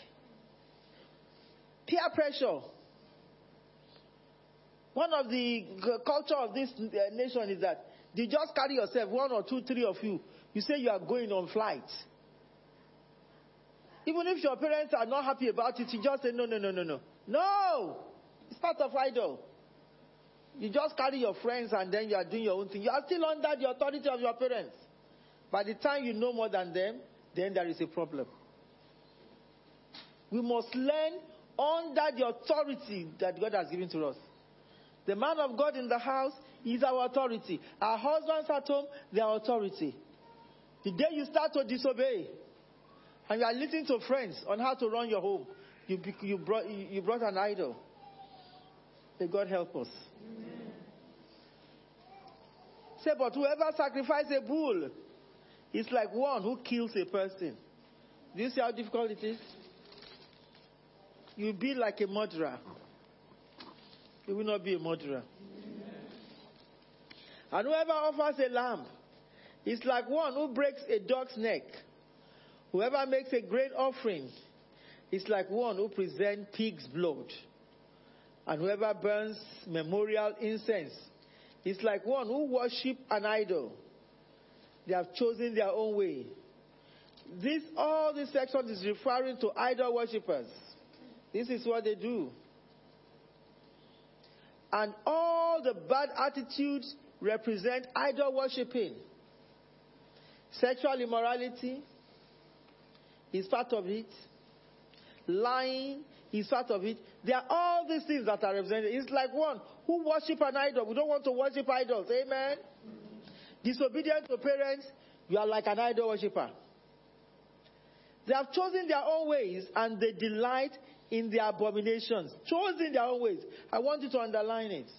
Peer pressure. One of the culture of this uh, nation is that you just carry yourself, one or two, three of you. You say you are going on flight. Even if your parents are not happy about it, you just say, no, no, no, no, no. No! It's part of idol. You just carry your friends and then you are doing your own thing. You are still under the authority of your parents. By the time you know more than them, then there is a problem. We must learn under the authority that God has given to us. The man of God in the house is our authority. Our husbands at home, their authority. The day you start to disobey, and you are listening to friends on how to run your home, you, you, brought, you brought an idol. May God help us. Amen. Say, but whoever sacrifices a bull is like one who kills a person. Do you see how difficult it is? You'll be like a murderer. You will not be a murderer. And whoever offers a lamb is like one who breaks a dog's neck. Whoever makes a great offering is like one who presents pig's blood. And whoever burns memorial incense is like one who worship an idol. They have chosen their own way. This all this section is referring to idol worshippers. This is what they do. And all the bad attitudes represent idol worshipping. Sexual immorality is part of it. Lying is part of it. There are all these things that are represented. It's like one who worship an idol. We don't want to worship idols. Amen. Disobedient to parents, you are like an idol worshiper. They have chosen their own ways and they delight in their abominations. Chosen their own ways. I want you to underline it.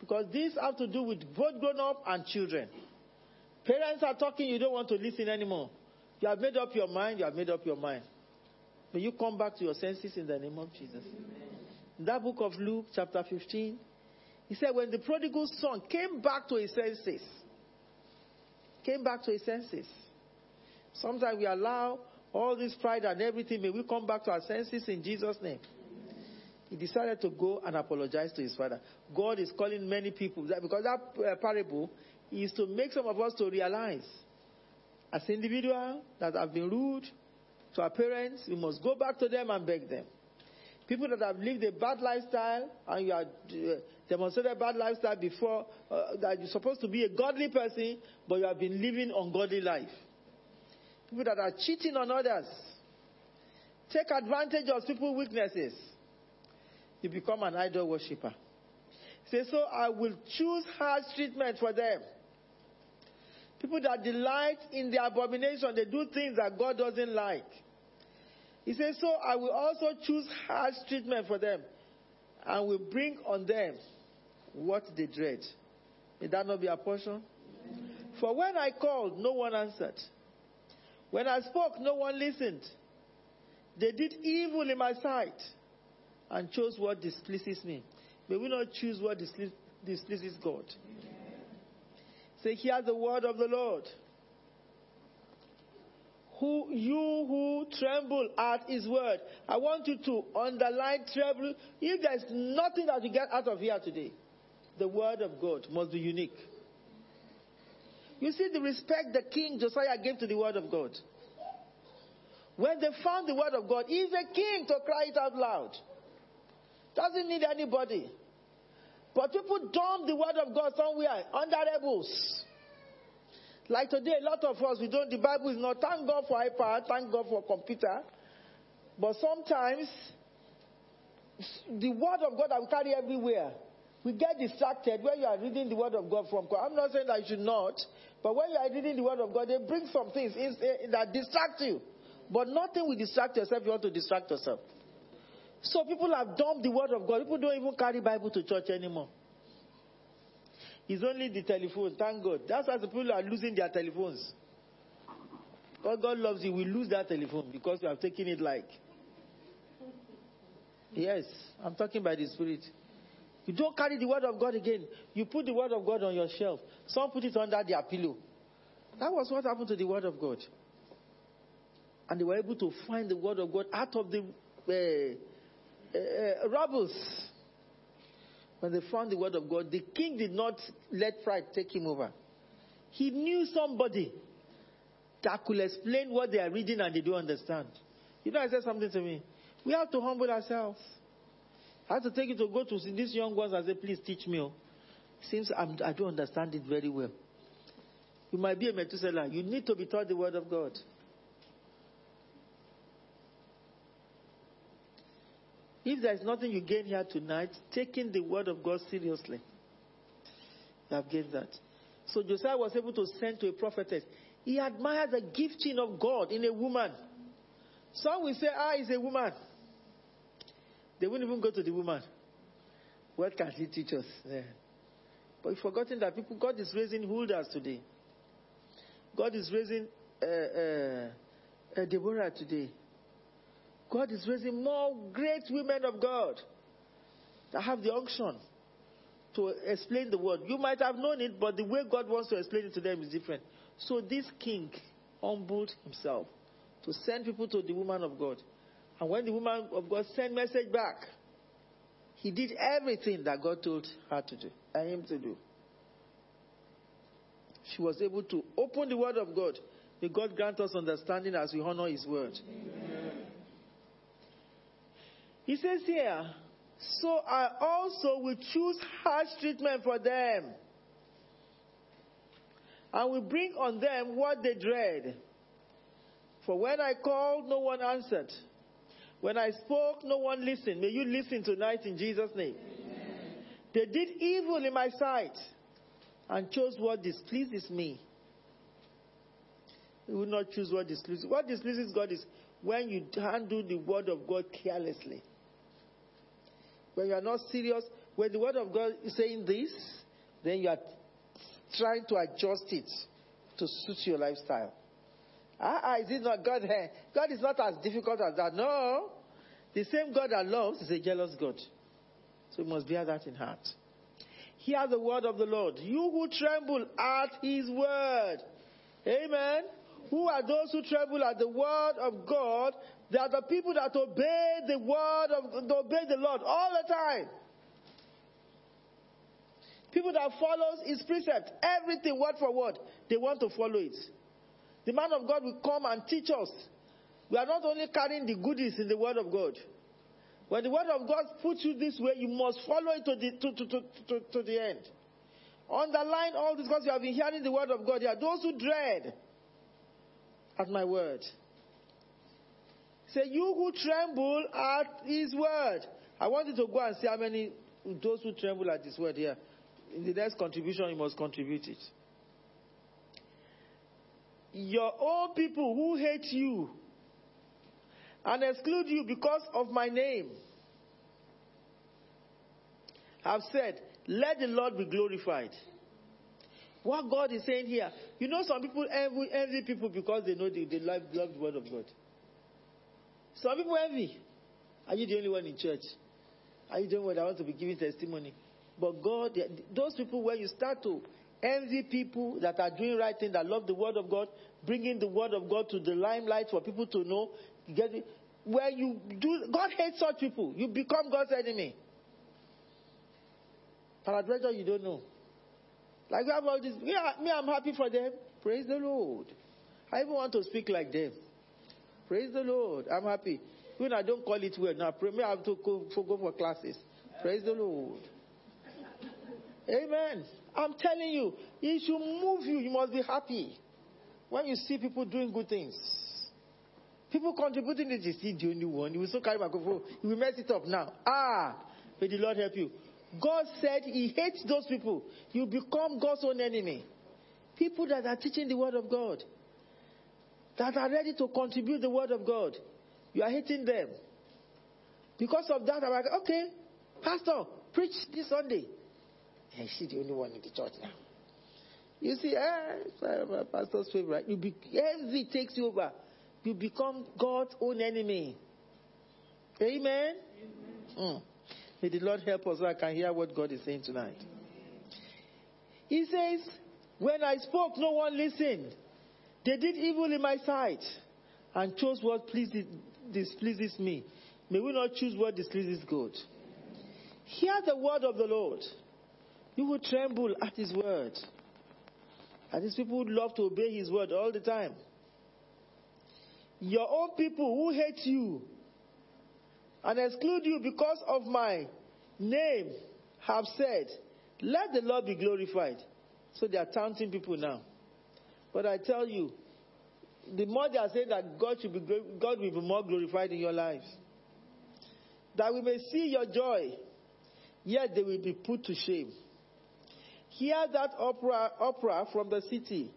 Because these have to do with both grown up and children. Parents are talking, you don't want to listen anymore. You have made up your mind, you have made up your mind. May you come back to your senses in the name of Jesus. In that book of Luke, chapter 15, he said, When the prodigal son came back to his senses, came back to his senses. Sometimes we allow all this pride and everything, may we come back to our senses in Jesus' name. He decided to go and apologize to his father. God is calling many people, because that uh, parable is to make some of us to realize, as individuals that have been rude, to our parents, we must go back to them and beg them. People that have lived a bad lifestyle and you are uh, demonstrated a bad lifestyle before, uh, that you're supposed to be a godly person, but you have been living ungodly life. People that are cheating on others, take advantage of people's weaknesses. You become an idol worshiper. Say, so I will choose harsh treatment for them. People that delight in the abomination, they do things that God doesn't like. He says, So I will also choose harsh treatment for them and will bring on them what they dread. May that not be a portion? For when I called, no one answered. When I spoke, no one listened. They did evil in my sight and chose what displeases me. May we not choose what displeases God. Say, hear the word of the Lord. Who, you who tremble at his word. I want you to underline tremble. If there's nothing that you get out of here today, the word of God must be unique. You see the respect the king Josiah gave to the word of God. When they found the word of God, he's a king to cry it out loud. Doesn't need anybody. But people dump the word of God somewhere under rebels. Like today, a lot of us, we don't, the Bible is not, thank God for iPad, thank God for computer. But sometimes, the word of God that we carry everywhere, we get distracted when you are reading the word of God from. I'm not saying that you should not, but when you are reading the word of God, they bring some things in, eh, in, that distract you. But nothing will distract yourself you want to distract yourself. So people have dumped the word of God. People don't even carry Bible to church anymore. It's only the telephone. Thank God. That's why the people are losing their telephones. God, God loves you. We lose that telephone because you have taken it like. Yes, I'm talking by the Spirit. You don't carry the word of God again. You put the word of God on your shelf. Some put it under their pillow. That was what happened to the word of God. And they were able to find the word of God out of the uh, uh, rubbles. When they found the word of God, the king did not let pride take him over. He knew somebody that could explain what they are reading and they don't understand. You know, I said something to me. We have to humble ourselves. I have to take you to go to see these young ones and say, please teach me. Oh. Since I'm, I do not understand it very well. You might be a Methuselah. You need to be taught the word of God. If there is nothing you gain here tonight, taking the word of God seriously, you have gained that. So Josiah was able to send to a prophetess. He admired the gifting of God in a woman. Some will say, ah, he's a woman. They won't even go to the woman. What can he teach us? Yeah. But we've forgotten that people, God is raising Huldahs today. God is raising uh, uh, uh, Deborah today. God is raising more great women of God that have the unction to explain the word. You might have known it, but the way God wants to explain it to them is different. So this king humbled himself to send people to the woman of God. And when the woman of God sent message back, he did everything that God told her to do and him to do. She was able to open the word of God. May God grant us understanding as we honor his word. Amen. He says here, so I also will choose harsh treatment for them. And will bring on them what they dread. For when I called, no one answered. When I spoke, no one listened. May you listen tonight in Jesus' name. Amen. They did evil in my sight and chose what displeases me. We will not choose what displeases. What displeases God is when you handle the word of God carelessly when you are not serious, when the word of God is saying this, then you are trying to adjust it to suit your lifestyle. Ah, ah, is it not God? Hey, God is not as difficult as that. No. The same God that loves is a jealous God. So you must bear that in heart. Hear the word of the Lord. You who tremble at his word. Amen. Who are those who tremble at the word of God they are the people that obey the word of, obey the Lord all the time. People that follows his precept, everything word for word, they want to follow it. The man of God will come and teach us. We are not only carrying the goodies in the word of God. When the word of God puts you this way, you must follow it to the, to, to, to, to, the end. Underline all this because you have been hearing the word of God. There are those who dread at my word. Say, you who tremble at his word. I want you to go and see how many those who tremble at his word here. In the next contribution, you must contribute it. Your own people who hate you and exclude you because of my name have said, Let the Lord be glorified. What God is saying here, you know, some people envy, envy people because they know they, they love, love the word of God. Some people envy. Are you the only one in church? Are you the only one that wants to be giving testimony? But God, those people when you start to envy people that are doing right thing, that love the word of God, bringing the word of God to the limelight for people to know, get it. Where you do, God hates such people. You become God's enemy. Paradredger, you don't know. Like we have all this. Me, me, I'm happy for them. Praise the Lord. I even want to speak like them. Praise the Lord. I'm happy. When I don't call it well, now pray, I have to go for classes. Praise the Lord. Amen. I'm telling you, it should move you. You must be happy when you see people doing good things. People contributing to this, the only one. You will so carry microphone. You will mess it up now. Ah, may the Lord help you. God said He hates those people. You become God's own enemy. People that are teaching the word of God, that are ready to contribute the word of God, you are hating them. Because of that, I'm like, okay, Pastor, preach this Sunday. And she's the only one in the church now. You see, eh, my pastor's favorite. You be, envy takes you over. You become God's own enemy. Amen. Mm. May the Lord help us so I can hear what God is saying tonight. He says, When I spoke, no one listened. They did evil in my sight and chose what pleases, displeases me. May we not choose what displeases God. Hear the word of the Lord. You will tremble at his word. And these people would love to obey his word all the time. Your own people who hate you and exclude you because of my name have said, Let the Lord be glorified. So they are taunting people now. But I tell you, the more they are saying that God should be God will be more glorified in your lives. That we may see your joy, yet they will be put to shame. Hear that opera, from the city.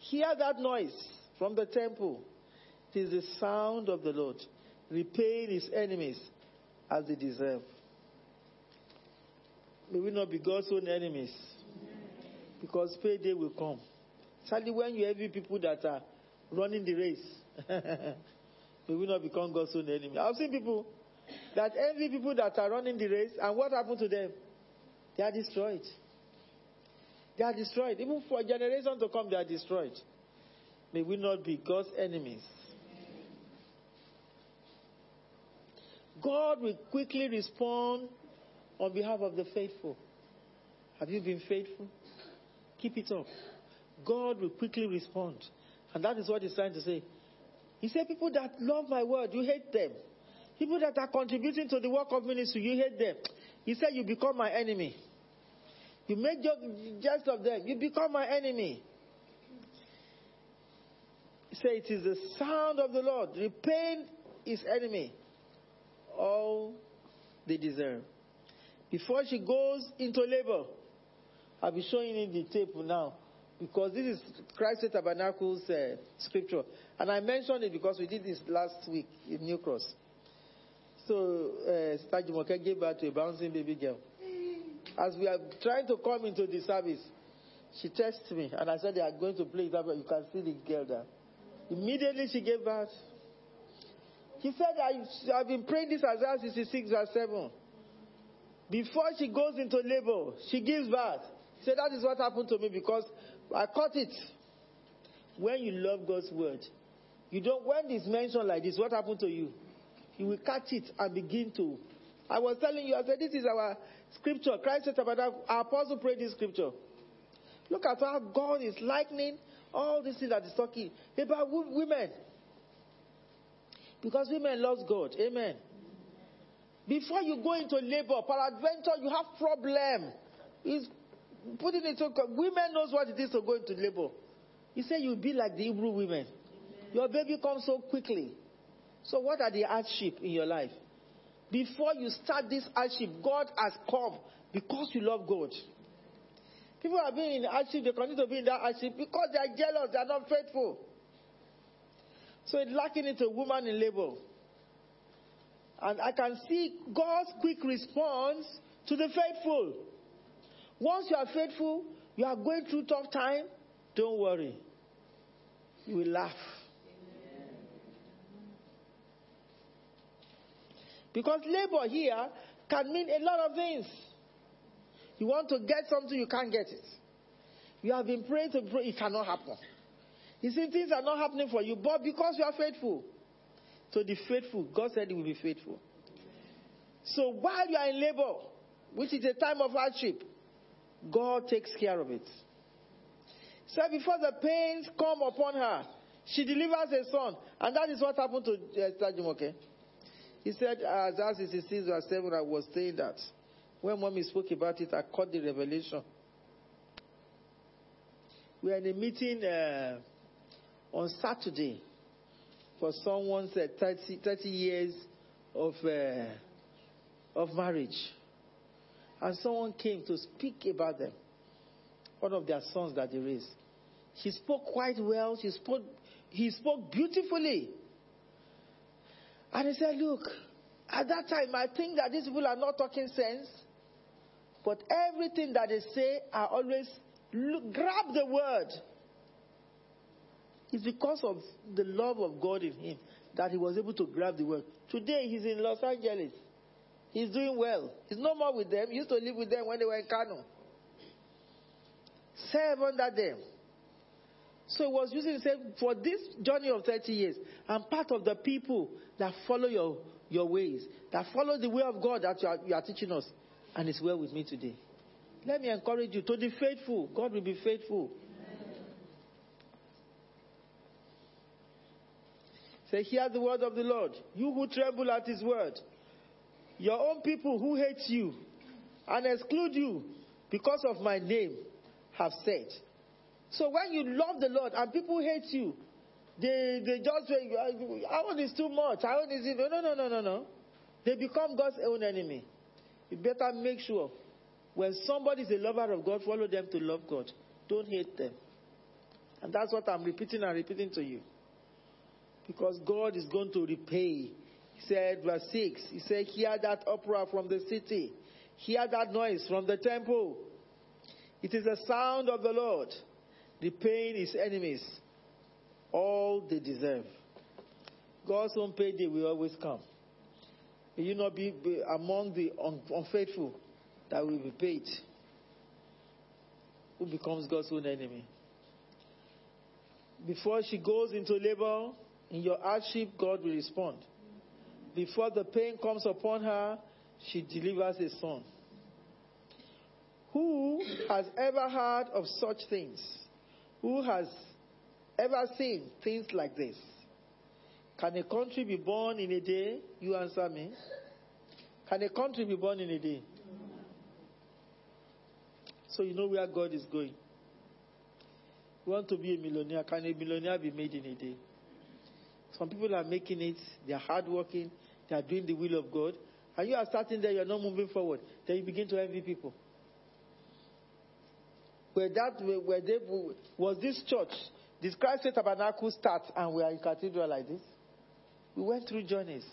Hear that noise from the temple. It is the sound of the Lord, repaying his enemies as they deserve. May we not be God's own enemies. Because payday will come. Sadly, when you envy people that are running the race, [LAUGHS] may we not become God's own enemy. I've seen people that envy people that are running the race, and what happened to them? They are destroyed. They are destroyed. Even for generations to come, they are destroyed. May we not be God's enemies. God will quickly respond on behalf of the faithful. Have you been faithful? Keep it up. God will quickly respond. And that is what he's trying to say. He said, People that love my word, you hate them. People that are contributing to the work of ministry, you hate them. He said, You become my enemy. You make jest of them, you become my enemy. Say It is the sound of the Lord, Repent his enemy all they deserve. Before she goes into labor, I'll be showing you the tape now because this is Christ Tabernacle's uh, scripture. And I mentioned it because we did this last week in New Cross. So, uh, Jumoke gave birth to a bouncing baby girl. As we are trying to come into the service, she texted me and I said they are going to play that, but you can see the girl there. Immediately she gave birth. He said, I, have been praying this as Isaiah 66 verse 7. Before she goes into labor, she gives birth. He said, that is what happened to me because I caught it. When you love God's word, you don't, when it's mentioned like this, what happened to you? You will catch it and begin to. I was telling you, I said, this is our scripture. Christ said about our apostle prayed this scripture. Look at how God is lightening all these things that is talking about women. Because women love God. Amen. Before you go into labor, peradventure, you have problem. He's putting it so women knows what it is to go into labor. He said you'll be like the Hebrew women. Your baby comes so quickly. So what are the hardship in your life? Before you start this hardship, God has come because you love God. People are being in hardship, they continue to be in that hardship because they are jealous, they are not faithful. So it's lacking into a woman in labor. And I can see God's quick response to the faithful. Once you are faithful, you are going through tough time, don't worry. You will laugh. Because labor here can mean a lot of things. You want to get something, you can't get it. You have been praying to pray, it cannot happen. You see, things are not happening for you, but because you are faithful. So the faithful, God said He will be faithful. So while you are in labor, which is a time of hardship, God takes care of it. So before the pains come upon her, she delivers a son. And that is what happened to uh, Jumoke. He said, as as it is verse 7, I was saying that. When mommy spoke about it, I caught the revelation. We were in a meeting uh, on Saturday for someone's uh, 30, 30 years of, uh, of marriage. And someone came to speak about them, one of their sons that they raised. She spoke quite well. She spoke, he spoke beautifully. And he said, Look, at that time, I think that these people are not talking sense, but everything that they say I always look, grab the word. It's because of the love of God in him that he was able to grab the word. Today, he's in Los Angeles. He's doing well. He's no more with them. He used to live with them when they were in Kano. Serve under them. So he was using say for this journey of 30 years, I'm part of the people that follow your, your ways, that follow the way of God that you are, you are teaching us. And it's well with me today. Let me encourage you to be faithful. God will be faithful. Say, hear the word of the Lord. You who tremble at his word. Your own people who hate you and exclude you because of my name have said. So when you love the Lord and people hate you, they, they just say, our own is too much. Our own is, no, no, no, no, no, no. They become God's own enemy. You better make sure when somebody is a lover of God, follow them to love God. Don't hate them. And that's what I'm repeating and repeating to you. Because God is going to repay. He said, verse 6, He said, Hear that uproar from the city, hear that noise from the temple. It is the sound of the Lord, repaying his enemies all they deserve. God's own payday will always come. May you not be, be among the un, unfaithful that will be paid. Who becomes God's own enemy? Before she goes into labor, in your hardship, God will respond. Before the pain comes upon her, she delivers a son. Who has ever heard of such things? Who has ever seen things like this? Can a country be born in a day? You answer me. Can a country be born in a day? So you know where God is going. You want to be a millionaire? Can a millionaire be made in a day? Some people are making it, they are hardworking, they are doing the will of God, and you are starting there, you are not moving forward. Then you begin to envy people. Where that, where they, was this church, this Christ Tabernacle start, and we are in cathedral like this? We went through journeys.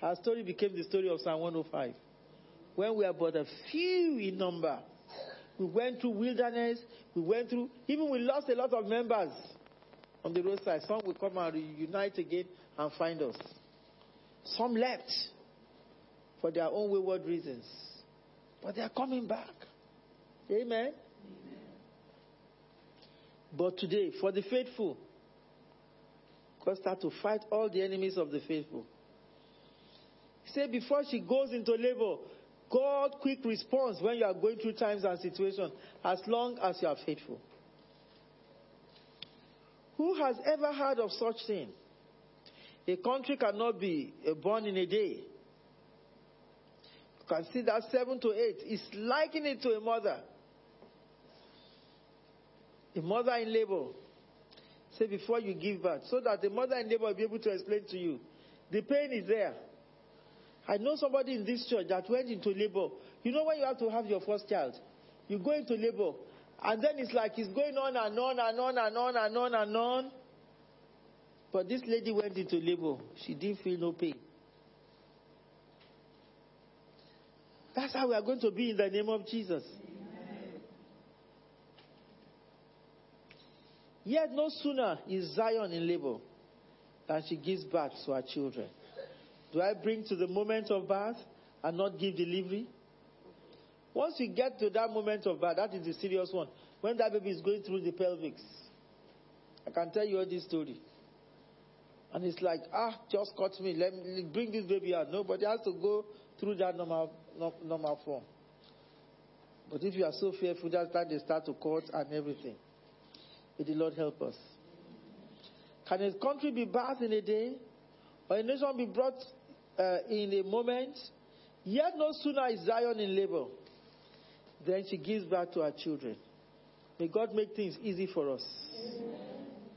Our story became the story of Psalm 105. When we are but a few in number, we went through wilderness, we went through, even we lost a lot of members on the roadside. Some will come and reunite again and find us. Some left for their own wayward reasons. But they are coming back. Amen? But today, for the faithful, God start to fight all the enemies of the faithful. Say before she goes into labor, God quick response when you are going through times and situations, as long as you are faithful. Who has ever heard of such thing? A country cannot be born in a day. You can see that seven to eight is liking it to a mother. A mother in labor. Say before you give birth, so that the mother in labor will be able to explain to you. The pain is there. I know somebody in this church that went into labor. You know when you have to have your first child? You go into labor, and then it's like it's going on and on and on and on and on and on. But this lady went into labor. She didn't feel no pain. That's how we are going to be in the name of Jesus. Yet no sooner is Zion in labor than she gives birth to her children. Do I bring to the moment of birth and not give delivery? Once you get to that moment of birth, that is the serious one. When that baby is going through the pelvics. I can tell you all this story. And it's like, ah, just cut me. Let me bring this baby out. Nobody has to go through that normal, normal form. But if you are so fearful, that's they start to cut and everything. May the Lord help us. Can a country be birthed in a day? Or a nation be brought uh, in a moment? Yet no sooner is Zion in labor than she gives birth to her children. May God make things easy for us.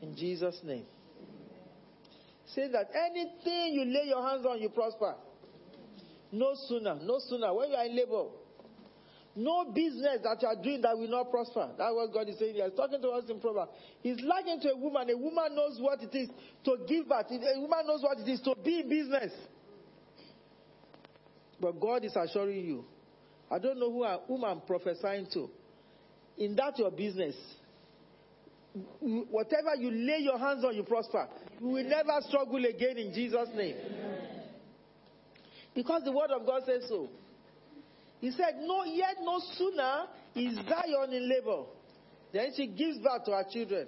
In Jesus' name. Say that anything you lay your hands on, you prosper. No sooner, no sooner. When you are in labor, no business that you are doing that will not prosper. That's what God is saying. He is talking to us in Proverbs. He's likened to a woman. A woman knows what it is to give birth. A woman knows what it is to be in business. But God is assuring you. I don't know who I, whom I'm prophesying to. In that your business, whatever you lay your hands on, you prosper. You will never struggle again in Jesus' name. Because the word of God says so. He said, No, yet no sooner is Zion in labor. Then she gives birth to her children.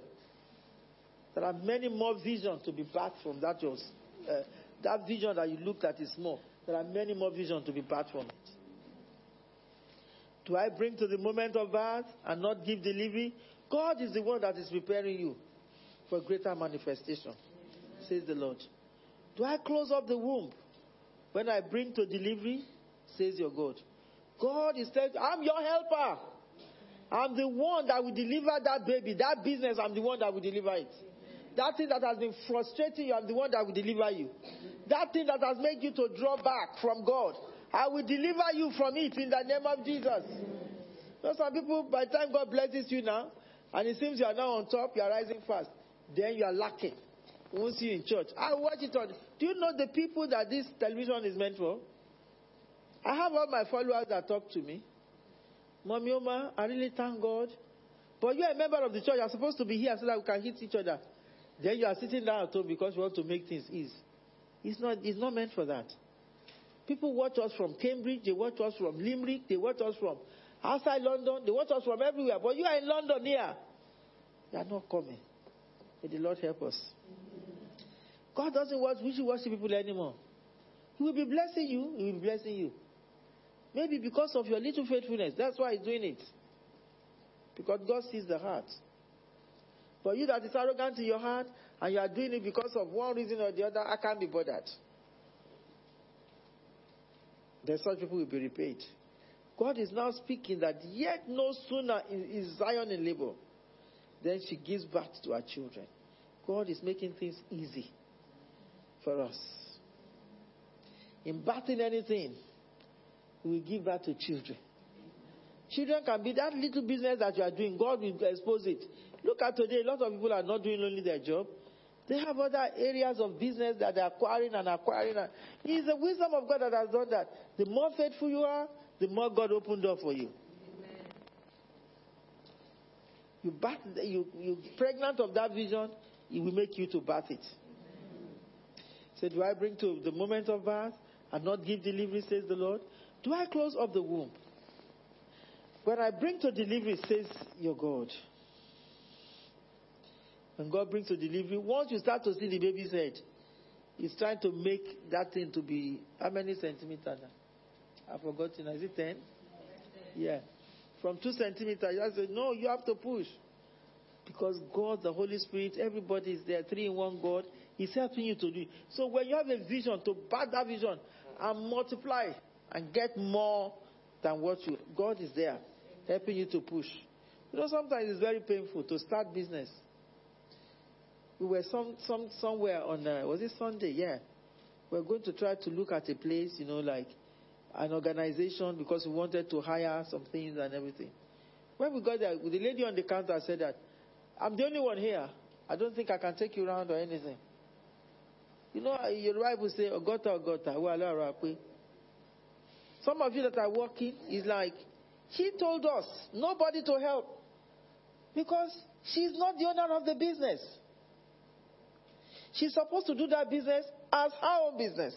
There are many more visions to be birthed from that yours. Uh, that vision that you looked at is small. There are many more visions to be birthed from it. Do I bring to the moment of birth and not give delivery? God is the one that is preparing you for greater manifestation, says the Lord. Do I close up the womb when I bring to delivery? Says your God. God is telling I'm your helper. I'm the one that will deliver that baby, that business, I'm the one that will deliver it. That thing that has been frustrating you, I'm the one that will deliver you. That thing that has made you to draw back from God, I will deliver you from it in the name of Jesus. You know, some people, by the time God blesses you now, and it seems you are now on top, you are rising fast, then you are lacking. We won't see you in church. I watch it on. Do you know the people that this television is meant for? I have all my followers that talk to me. Mommy Oma, I really thank God. But you are a member of the church. You're supposed to be here so that we can hit each other. Then you are sitting down at home because you want to make things easy. It's not, it's not meant for that. People watch us from Cambridge, they watch us from Limerick, they watch us from outside London, they watch us from everywhere. But you are in London here. You are not coming. May the Lord help us. God doesn't want wishy-washy people anymore. He will be blessing you. He will be blessing you. Maybe because of your little faithfulness. That's why he's doing it. Because God sees the heart. But you that is arrogant in your heart and you are doing it because of one reason or the other, I can't be bothered. Then such people will be repaid. God is now speaking that yet no sooner is Zion in labor, then she gives birth to her children. God is making things easy for us. In birthing anything, we give birth to children. Children can be that little business that you are doing. God will expose it. Look at today, a lot of people are not doing only their job. They have other areas of business that they're acquiring and acquiring. It is the wisdom of God that has done that. The more faithful you are, the more God opened door for you. Amen. You, birth, you, you pregnant of that vision, it will make you to birth it. Say, so do I bring to the moment of birth and not give delivery, says the Lord? Do I close up the womb? When I bring to delivery, says your God. When God brings to delivery, once you start to see the baby's head, He's trying to make that thing to be how many centimeters? I've forgotten. Is it ten? Yeah. From two centimeters, I said, no, you have to push. Because God, the Holy Spirit, everybody is there, three in one God. He's helping you to do. So when you have a vision, to back that vision and multiply and get more than what you God is there helping you to push. You know, sometimes it's very painful to start business. We were some, some somewhere on uh, was it Sunday? Yeah, we we're going to try to look at a place, you know, like an organization because we wanted to hire some things and everything. When we got there, the lady on the counter said that I'm the only one here. I don't think I can take you around or anything. You know, your wife will say, Ogota, Ogota, well, Some of you that are working is like, she told us nobody to help because she's not the owner of the business. She's supposed to do that business as her own business.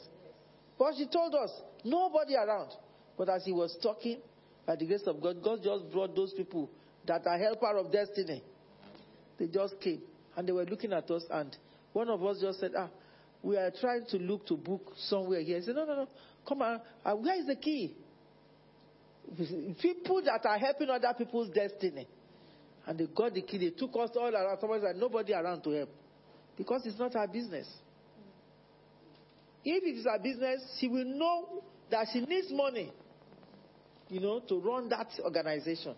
But she told us nobody around. But as he was talking, by the grace of God, God just brought those people that are helper of destiny. They just came and they were looking at us, and one of us just said, "Ah, we are trying to look to book somewhere here." He said, "No, no, no, come on. Uh, where is the key?" People that are helping other people's destiny, and they got the key. They took us all around. Somebody said, "Nobody around to help." Because it's not our business. If it is our business, she will know that she needs money, you know, to run that organization.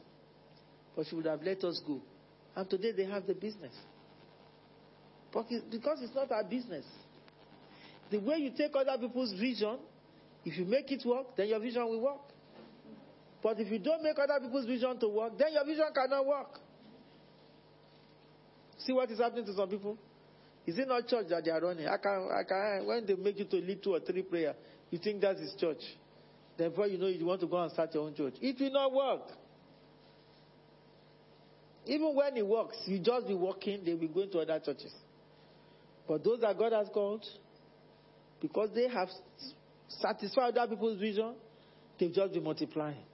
But she would have let us go. And today they have the business. Because it's not our business. The way you take other people's vision, if you make it work, then your vision will work. But if you don't make other people's vision to work, then your vision cannot work. See what is happening to some people? Is it not church that they are running? I can, I can, when they make you to lead two or three prayer, you think that is church. Therefore, you know you want to go and start your own church. It will not work. Even when it works, you just be walking, they will be going to other churches. But those that God has called, because they have satisfied other people's vision, they've just been multiplying.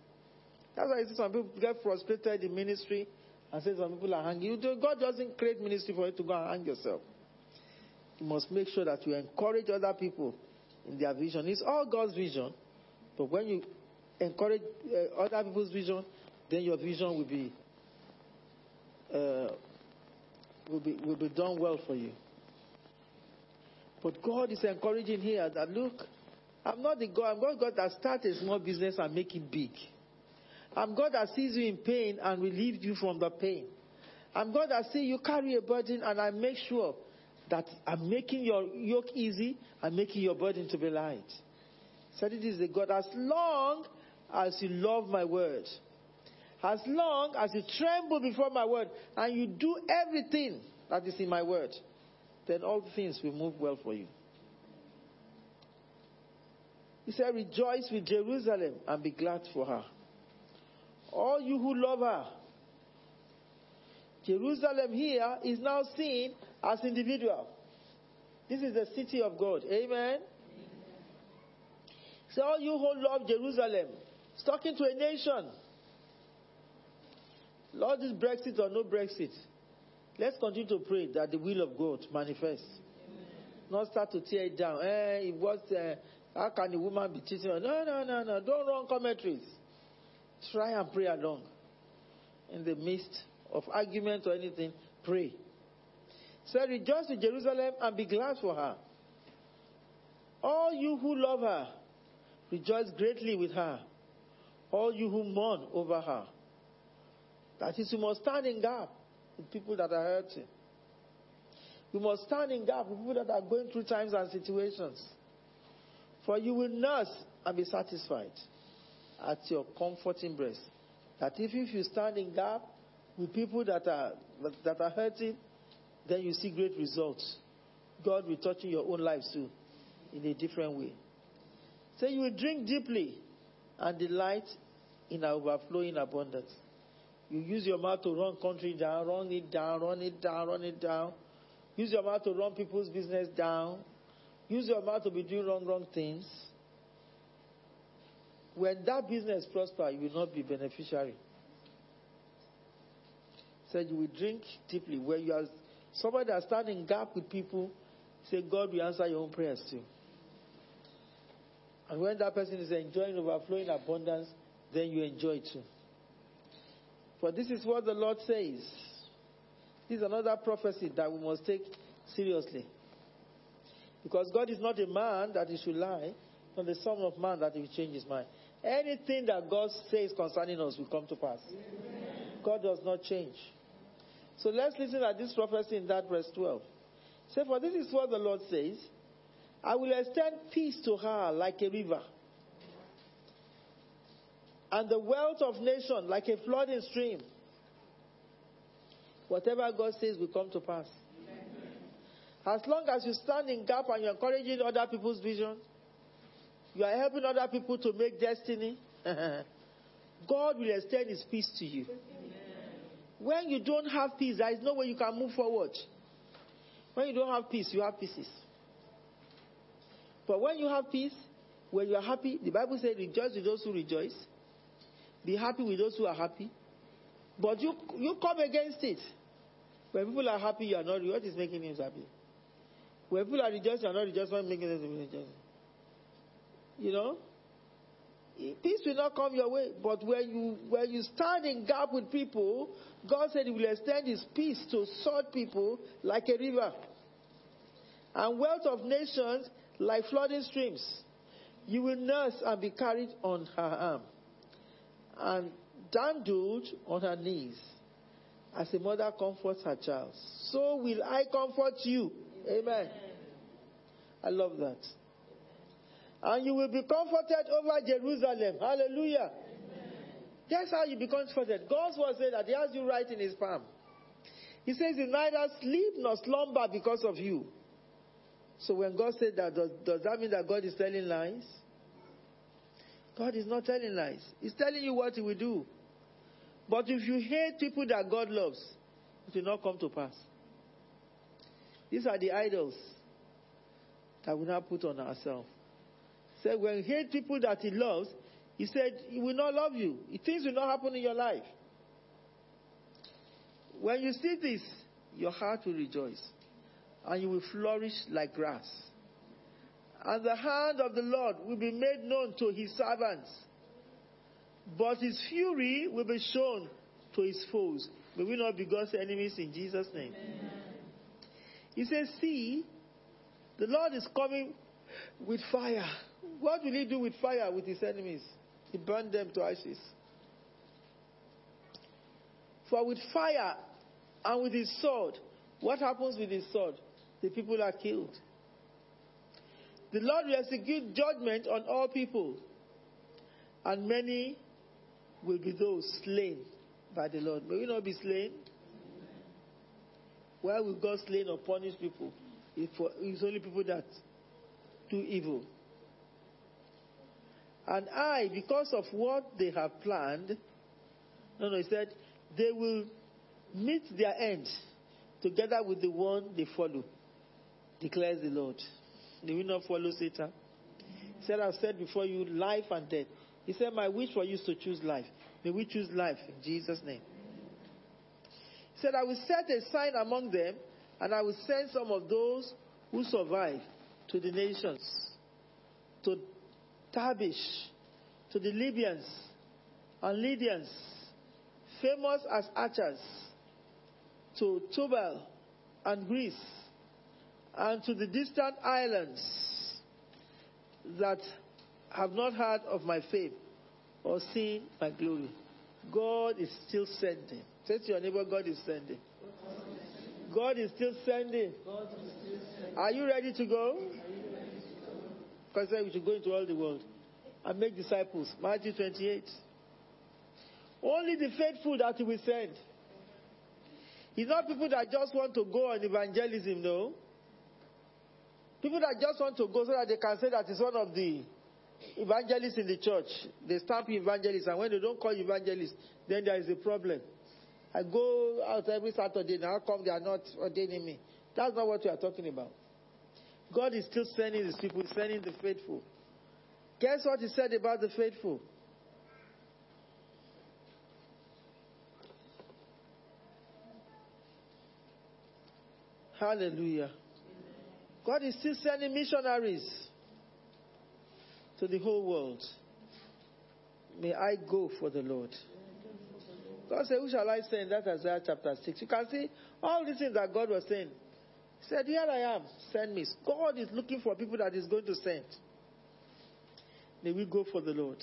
That's why you see some people get frustrated in ministry and say some people are hanging. God doesn't create ministry for you to go and hang yourself. You must make sure that you encourage other people in their vision. It's all God's vision. But when you encourage uh, other people's vision, then your vision will be, uh, will be will be done well for you. But God is encouraging here that look, I'm not the God. I'm not God that starts a small business and make it big. I'm God that sees you in pain and relieves you from the pain. I'm God that sees you carry a burden and I make sure that I'm making your yoke easy and making your burden to be light. Said it is the God as long as you love my word, as long as you tremble before my word and you do everything that is in my word, then all things will move well for you. He said, Rejoice with Jerusalem and be glad for her. All you who love her. Jerusalem here is now seen as individual. This is the city of God. Amen. So all you who love Jerusalem, it's talking to a nation. Lord, this Brexit or no Brexit, let's continue to pray that the will of God manifests. Not start to tear it down. Eh, it was, uh, how can a woman be cheating? No, no, no, no. Don't run commentaries. Try and pray along. In the midst of argument or anything, pray. So rejoice in Jerusalem and be glad for her. All you who love her, rejoice greatly with her. All you who mourn over her. That is, you must stand in gap with people that are hurting. We must stand in gap with people that are going through times and situations. For you will nurse and be satisfied at your comforting breast. That if, if you stand in gap with people that are, that are hurting, then you see great results. God will touch your own life too in a different way. So you will drink deeply and delight in our overflowing abundance. You use your mouth to run country down, run it down, run it down, run it down. Use your mouth to run people's business down. Use your mouth to be doing wrong, wrong things. When that business prosper, you will not be beneficiary. Said you will drink deeply. When you are somebody that standing gap with people, say God will answer your own prayers too. And when that person is enjoying overflowing abundance, then you enjoy too. For this is what the Lord says. This is another prophecy that we must take seriously. Because God is not a man that he should lie, nor the Son of Man that he will change his mind. Anything that God says concerning us will come to pass. Amen. God does not change. So let's listen at this prophecy in that verse 12. Say, for this is what the Lord says I will extend peace to her like a river, and the wealth of nations like a flooding stream. Whatever God says will come to pass. As long as you stand in gap and you're encouraging other people's vision, you are helping other people to make destiny, [LAUGHS] God will extend His peace to you. When you don't have peace, there is no way you can move forward. When you don't have peace, you have pieces. But when you have peace, when you are happy, the Bible says, rejoice with those who rejoice. Be happy with those who are happy. But you, you come against it. When people are happy, you are not. What is making them happy? When people are rejoicing, you are not. What is making them rejoicing? You know? Peace will not come your way. But when you when you stand in gap with people, God said He will extend His peace to sort people like a river, and wealth of nations like flooding streams. You will nurse and be carried on her arm, and dandled on her knees, as a mother comforts her child. So will I comfort you. Amen. I love that. And you will be comforted over Jerusalem. Hallelujah. That's how you be comforted. God's word said that He has you right in His palm. He says, He neither sleep nor slumber because of you. So when God said that, does, does that mean that God is telling lies? God is not telling lies. He's telling you what He will do. But if you hate people that God loves, it will not come to pass. These are the idols that we now put on ourselves. He Said when hate people that He loves, He said He will not love you. Things will not happen in your life. When you see this, your heart will rejoice, and you will flourish like grass. And the hand of the Lord will be made known to His servants, but His fury will be shown to His foes. May we not be God's enemies in Jesus' name. Amen. He says, See, the Lord is coming with fire. What will He do with fire with His enemies? He burned them to ashes. For with fire and with his sword, what happens with his sword? The people are killed. The Lord will execute judgment on all people, and many will be those slain by the Lord. May we not be slain? Why will God slay or punish people? It's only people that do evil. And I, because of what they have planned, no, no, he said, they will meet their end together with the one they follow, declares the Lord. They will not follow Satan. He said, I've said before you life and death. He said, My wish for you is to choose life. May we choose life in Jesus' name. Said, I will set a sign among them, and I will send some of those who survive to the nations, to Tarshish, to the Libyans and Lydians, famous as archers, to Tubal and Greece, and to the distant islands that have not heard of my fame or seen my glory. God is still sending. Say to your neighbor, God is sending. God is still sending. Are you ready to go? Because we should go into all the world and make disciples. Matthew 28. Only the faithful that he will send. It's not people that just want to go on evangelism, no. People that just want to go so that they can say that it's one of the evangelists in the church. They stamp evangelists, and when they don't call evangelists, then there is a problem. I go out every Saturday, now come they are not ordaining me? That's not what we are talking about. God is still sending his people, sending the faithful. Guess what he said about the faithful? Hallelujah. God is still sending missionaries to the whole world. May I go for the Lord. God said, Who shall I send? That's Isaiah chapter 6. You can see all these things that God was saying. He said, Here I am, send me. God is looking for people that He's going to send. May we go for the Lord.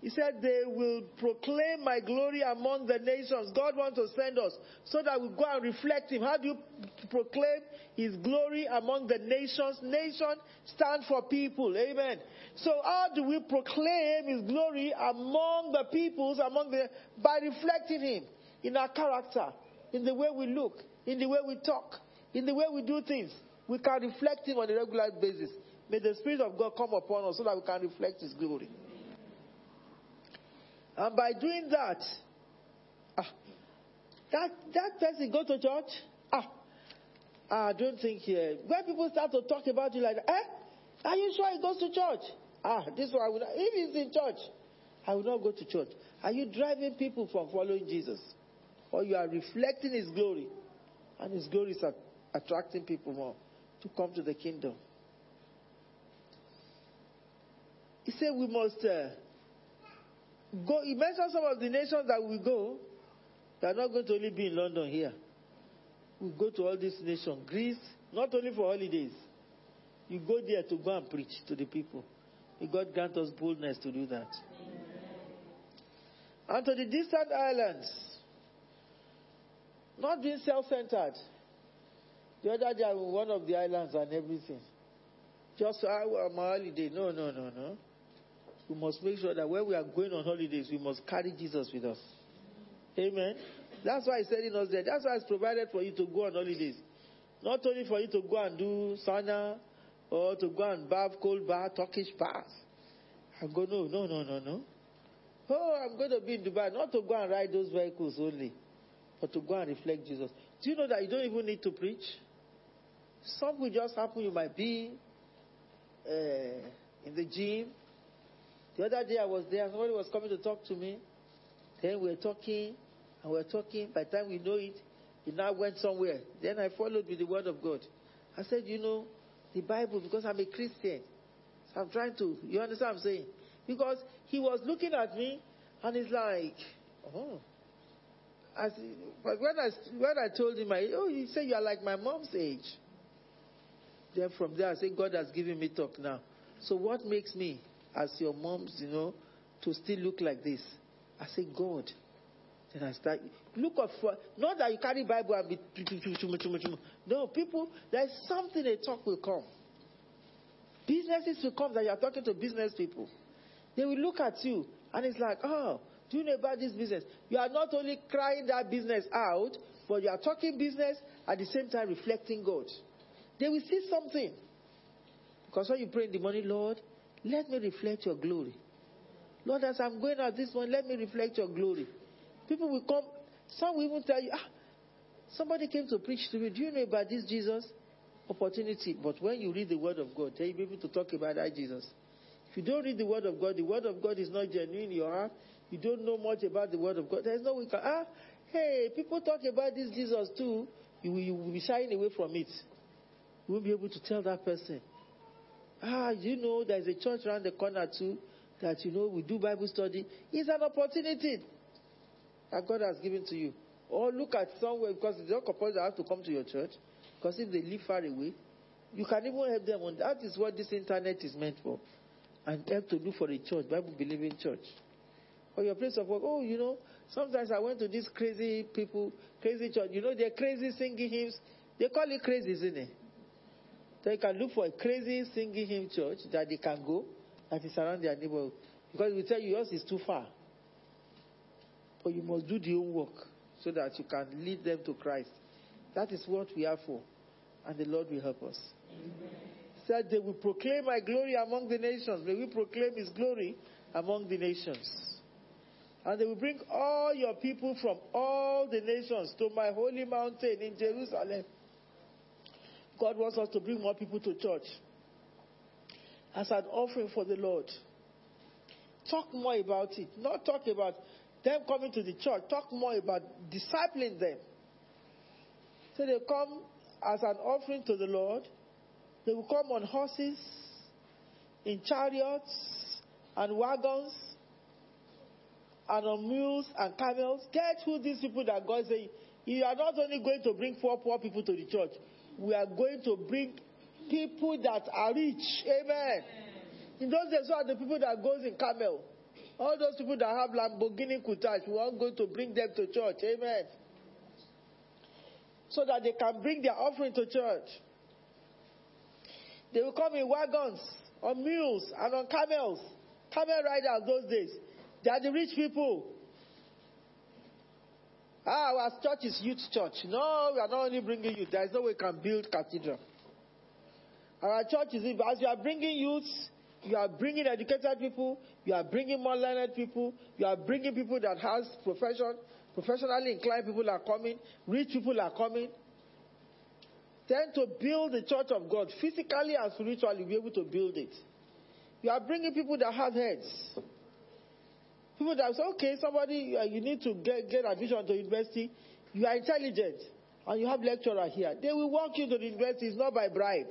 He said, They will proclaim my glory among the nations. God wants to send us so that we go and reflect Him. How do you proclaim His glory among the nations? Nation stand for people. Amen. So how do we proclaim His glory among the peoples, among the, by reflecting Him in our character, in the way we look, in the way we talk, in the way we do things? We can reflect Him on a regular basis. May the Spirit of God come upon us so that we can reflect His glory. And by doing that, ah, that, that person go to church? Ah, I don't think here. When people start to talk about you like that, eh? Are you sure he goes to church? Ah, this one I will not. If he's in church, I will not go to church. Are you driving people from following Jesus? Or you are reflecting his glory? And his glory is attracting people more to come to the kingdom. He said we must uh, go. He mentioned some of the nations that we go. They are not going to only be in London here. We go to all these nations. Greece, not only for holidays. You go there to go and preach to the people. May God grant us boldness to do that. And to the distant islands, not being self centered. The other day, I was one of the islands and everything. Just I my holiday. No, no, no, no. We must make sure that when we are going on holidays, we must carry Jesus with us. Amen. That's why He's sending us there. That's why it's provided for you to go on holidays. Not only for you to go and do sauna or to go and bath cold bath, Turkish bath. I go, no, no, no, no, no. Oh, I'm going to be in Dubai, not to go and ride those vehicles only, but to go and reflect Jesus. Do you know that you don't even need to preach? Something will just happen. You might be uh, in the gym. The other day I was there, somebody was coming to talk to me. Then we were talking, and we were talking. By the time we know it, he now went somewhere. Then I followed with the word of God. I said, you know, the Bible, because I'm a Christian. So I'm trying to, you understand what I'm saying? Because he was looking at me, and he's like, oh. As, but when I, when I told him, I, oh, he said, you are like my mom's age. Then from there, I said, God has given me talk now. So what makes me, as your mom's, you know, to still look like this? I say, God. Then I start, look up for, not that you carry Bible and be, no, people, there's something a talk will come. Businesses will come that you are talking to business people. They will look at you and it's like, oh, do you know about this business? You are not only crying that business out, but you are talking business at the same time reflecting God. They will see something. Because when you pray in the morning, Lord, let me reflect your glory. Lord, as I'm going out this morning, let me reflect your glory. People will come, some will even tell you, ah, somebody came to preach to me. Do you know about this Jesus? Opportunity. But when you read the word of God, then you'll be able to talk about that Jesus. If you don't read the word of God, the word of God is not genuine in your heart. You don't know much about the word of God. There's no way. Can, ah, hey, people talk about this Jesus too. You, you will be shying away from it. You won't be able to tell that person. Ah, you know, there's a church around the corner too that you know we do Bible study. It's an opportunity that God has given to you. Or look at somewhere because it's not compulsory have to come to your church. Because if they live far away, you can even help them on that is what this internet is meant for. And help to look for a church, Bible believing church. Or your place of work. Oh, you know, sometimes I went to this crazy people, crazy church. You know, they're crazy singing hymns. They call it crazy, isn't it? So you can look for a crazy singing hymn church that they can go that is around their neighborhood. Because we tell you yours is too far. But you must do the own work so that you can lead them to Christ. That is what we are for. And the Lord will help us. Said they will proclaim my glory among the nations. May we proclaim his glory among the nations. And they will bring all your people from all the nations to my holy mountain in Jerusalem. God wants us to bring more people to church as an offering for the Lord. Talk more about it. Not talk about them coming to the church. Talk more about discipling them. So they come as an offering to the Lord. They will come on horses, in chariots and wagons, and on mules and camels. Get who these people that God says, you are not only going to bring poor, poor people to the church, we are going to bring people that are rich. Amen. In those days, what are the people that goes in camel? All those people that have Lamborghini Countach, we are going to bring them to church. Amen. So that they can bring their offering to church. They will come in wagons, on mules, and on camels. Camel riders those days. They are the rich people. Ah, our church is youth church. No, we are not only bringing youth. There is no way we can build cathedral. Our church is, as you are bringing youths, you are bringing educated people, you are bringing more learned people, you are bringing people that has profession, professionally inclined people are coming, rich people are coming. Then to build the church of God, physically and spiritually, be able to build it. You are bringing people that have heads. People that say, okay, somebody, uh, you need to get, get admission to university. You are intelligent and you have lecturer here. They will walk you to the university. It's not by bribe.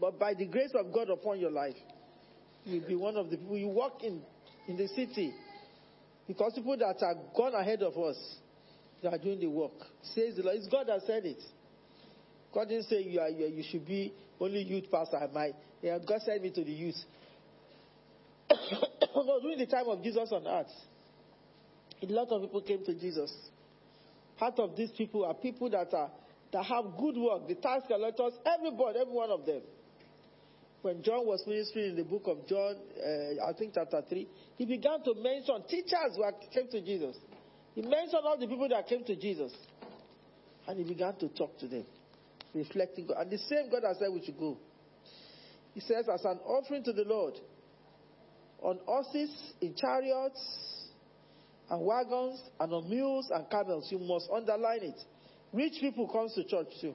But by the grace of God upon your life, you'll be one of the people you walk in in the city. Because people that are gone ahead of us, they are doing the work. Says the Lord. It's God that said it. God didn't say you, are, you, should be only youth pastor. Might. Yeah, God sent me to the youth. [COUGHS] no, during the time of Jesus on earth, a lot of people came to Jesus. Part of these people are people that are that have good work, the tax collectors, everybody, every one of them. When John was ministering in the book of John, uh, I think chapter 3, he began to mention teachers who came to Jesus. He mentioned all the people that came to Jesus. And he began to talk to them, reflecting God. And the same God has said we should go. He says, as an offering to the Lord, on horses, in chariots, and wagons, and on mules and camels, you must underline it. Rich people comes to church too.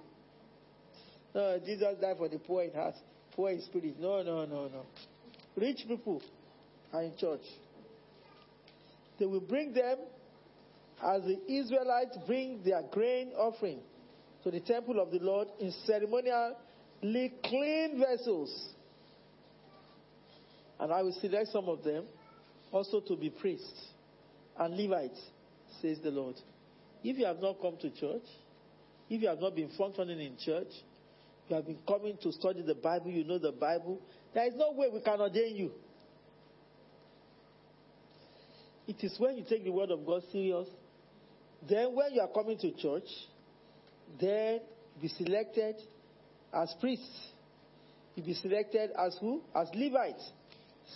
No, Jesus died for the poor in heart, poor in spirit. No, no, no, no. Rich people are in church. They will bring them as the Israelites bring their grain offering to the temple of the Lord in ceremonially clean vessels. And I will select some of them also to be priests and Levites, says the Lord. If you have not come to church, if you have not been functioning in church, you have been coming to study the Bible, you know the Bible, there is no way we can ordain you. It is when you take the word of God serious, then when you are coming to church, then be selected as priests. You be selected as who? As Levites.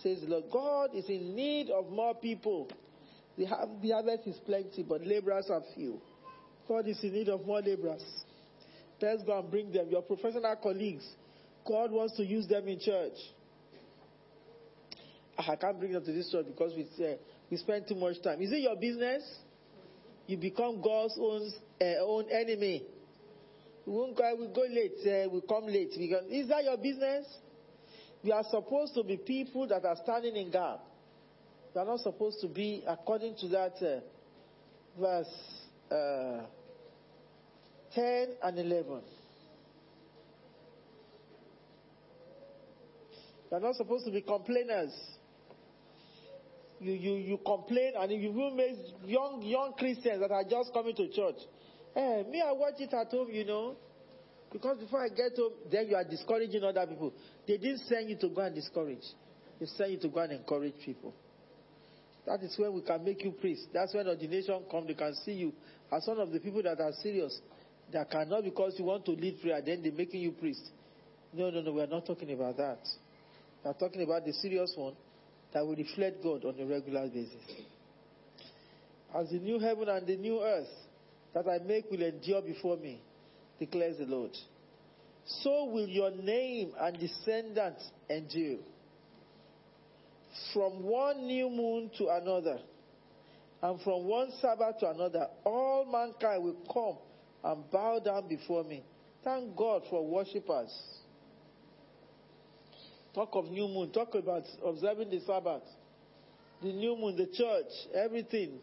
Says the Lord. God is in need of more people. The, the harvest is plenty, but laborers are few. God is in need of more laborers. Let's go and bring them. Your professional colleagues. God wants to use them in church. I can't bring them to this church because we, uh, we spend too much time. Is it your business? You become God's own, uh, own enemy. We won't go, we go late, uh, we come late. Because, is that your business? We are supposed to be people that are standing in gap. We are not supposed to be, according to that uh, verse uh, 10 and 11. We are not supposed to be complainers. You, you, you complain, and you will make young, young Christians that are just coming to church, hey, me, I watch it at home, you know. Because before I get home, then you are discouraging other people. They didn't send you to go and discourage. They sent you to go and encourage people. That is when we can make you priest. That's when ordination comes. They can see you as one of the people that are serious. That cannot because you want to lead prayer, then they're making you priest. No, no, no, we are not talking about that. We are talking about the serious one that will reflect God on a regular basis. As the new heaven and the new earth that I make will endure before me, declares the Lord. So will your name and descendants endure. From one new moon to another, and from one Sabbath to another, all mankind will come and bow down before me. Thank God for worshippers. Talk of new moon, talk about observing the Sabbath, the new moon, the church, everything.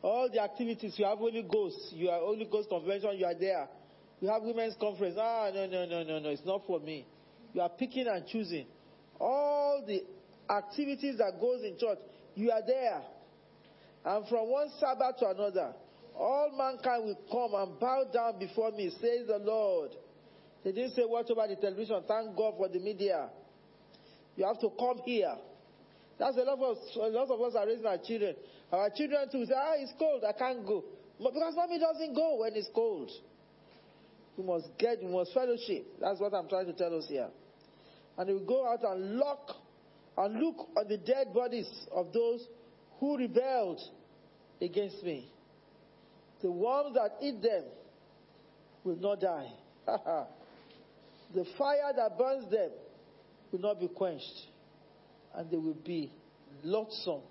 All the activities, you have Holy Ghost, you are Holy Ghost convention, you are there. You have women's conference. Ah, no, no, no, no, no, it's not for me. You are picking and choosing. All the activities that goes in church, you are there. And from one Sabbath to another, all mankind will come and bow down before me, says the Lord. They didn't say watch over the television. Thank God for the media. You have to come here. That's a lot of us, a lot of us are raising our children. Our children too say, ah, it's cold, I can't go. But because mommy doesn't go when it's cold. You must get, you must fellowship. That's what I'm trying to tell us here. And we go out and look and look on the dead bodies of those who rebelled against me. The worms that eat them will not die. [LAUGHS] the fire that burns them will not be quenched. And they will be loathsome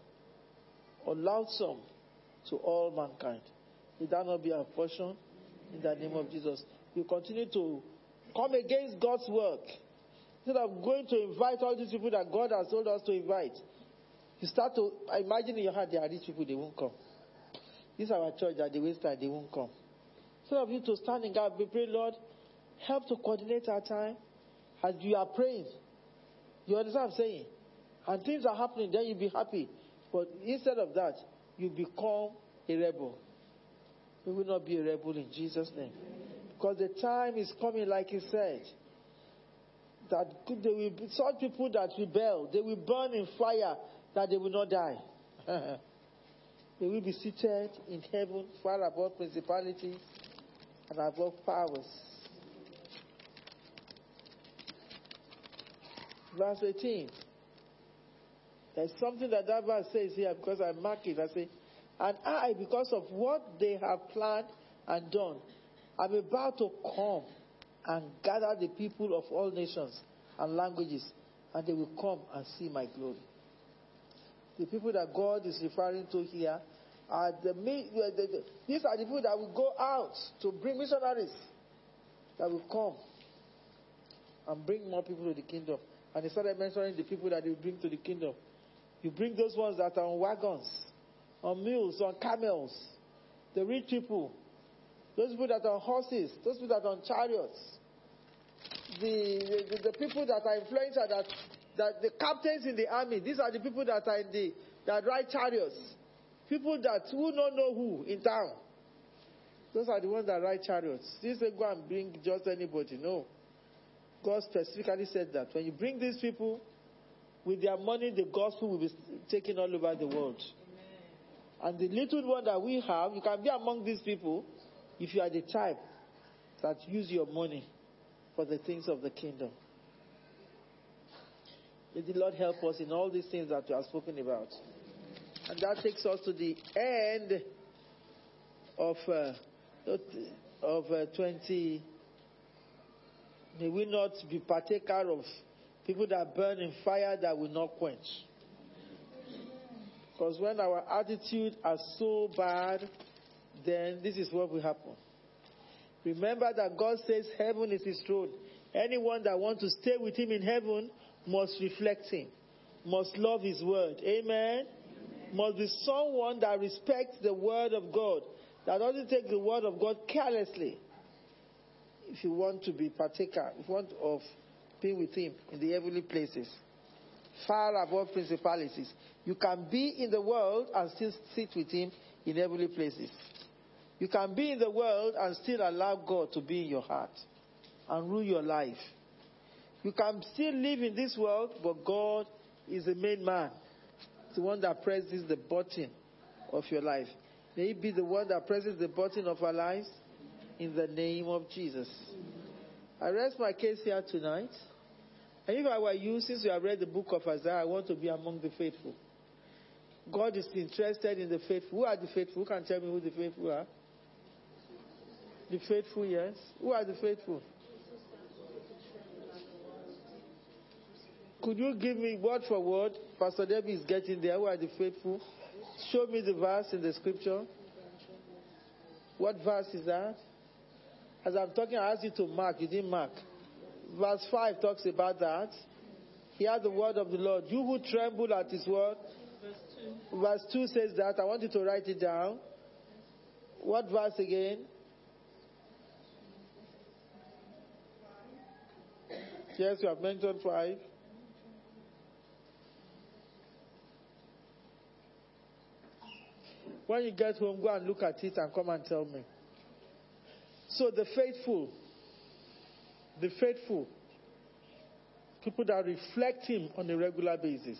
or loathsome to all mankind. May that not be our portion in the name of Jesus. You continue to come against God's work. Instead of going to invite all these people that God has told us to invite, you start to imagine in your heart, there are these people, they won't come. This is our church that they waste time, they won't come. Instead of you to stand in God, we pray, Lord, help to coordinate our time as you are praying. You understand what I'm saying? And things are happening, then you'll be happy. But instead of that, you become a rebel. We will not be a rebel in Jesus' name. Because the time is coming, like he said. that they will be such people that rebel, they will burn in fire that they will not die. [LAUGHS] they will be seated in heaven far above principalities and above powers. Verse 18. There's something that that verse says here because I mark it. I say, and I, because of what they have planned and done, I'm about to come and gather the people of all nations and languages, and they will come and see my glory. The people that God is referring to here are the, the, the these are the people that will go out to bring missionaries that will come and bring more people to the kingdom. And he started mentioning the people that he will bring to the kingdom. You bring those ones that are on wagons, on mules, on camels, the rich people, those people that are on horses, those people that are on chariots, the, the, the people that are influential, that, that the captains in the army, these are the people that are in the, that ride chariots. People that who don't know who in town. Those are the ones that ride chariots. This say go and bring just anybody. No. God specifically said that. When you bring these people, with their money, the gospel will be taken all over the world. Amen. And the little one that we have, you can be among these people if you are the type that use your money for the things of the kingdom. May the Lord help us in all these things that we have spoken about. And that takes us to the end of uh, of uh, 20. May we not be partaker of people that burn in fire that will not quench. Because when our attitude are so bad, then this is what will happen. Remember that God says heaven is his throne. Anyone that wants to stay with him in heaven must reflect him, must love his word. Amen? Amen. Must be someone that respects the word of God, that doesn't take the word of God carelessly. If you want to be partaker, if you want of being with him in the heavenly places, far above principalities. You can be in the world and still sit with him in heavenly places. You can be in the world and still allow God to be in your heart and rule your life. You can still live in this world, but God is the main man, It's the one that presses the button of your life. May He be the one that presses the button of our lives in the name of Jesus. I rest my case here tonight. And if I were you, since you have read the book of Isaiah, I want to be among the faithful. God is interested in the faithful. Who are the faithful? Who can tell me who the faithful are? The faithful, yes. Who are the faithful? Could you give me word for word? Pastor Debbie is getting there. Who are the faithful? Show me the verse in the scripture. What verse is that? As I'm talking, I asked you to mark. You didn't mark. Verse 5 talks about that. He Hear the word of the Lord. You who tremble at his word. Verse 2. Verse 2 says that. I want you to write it down. What verse again? Yes, you have mentioned five. When you get home, go and look at it and come and tell me. So the faithful, the faithful, people that reflect Him on a regular basis.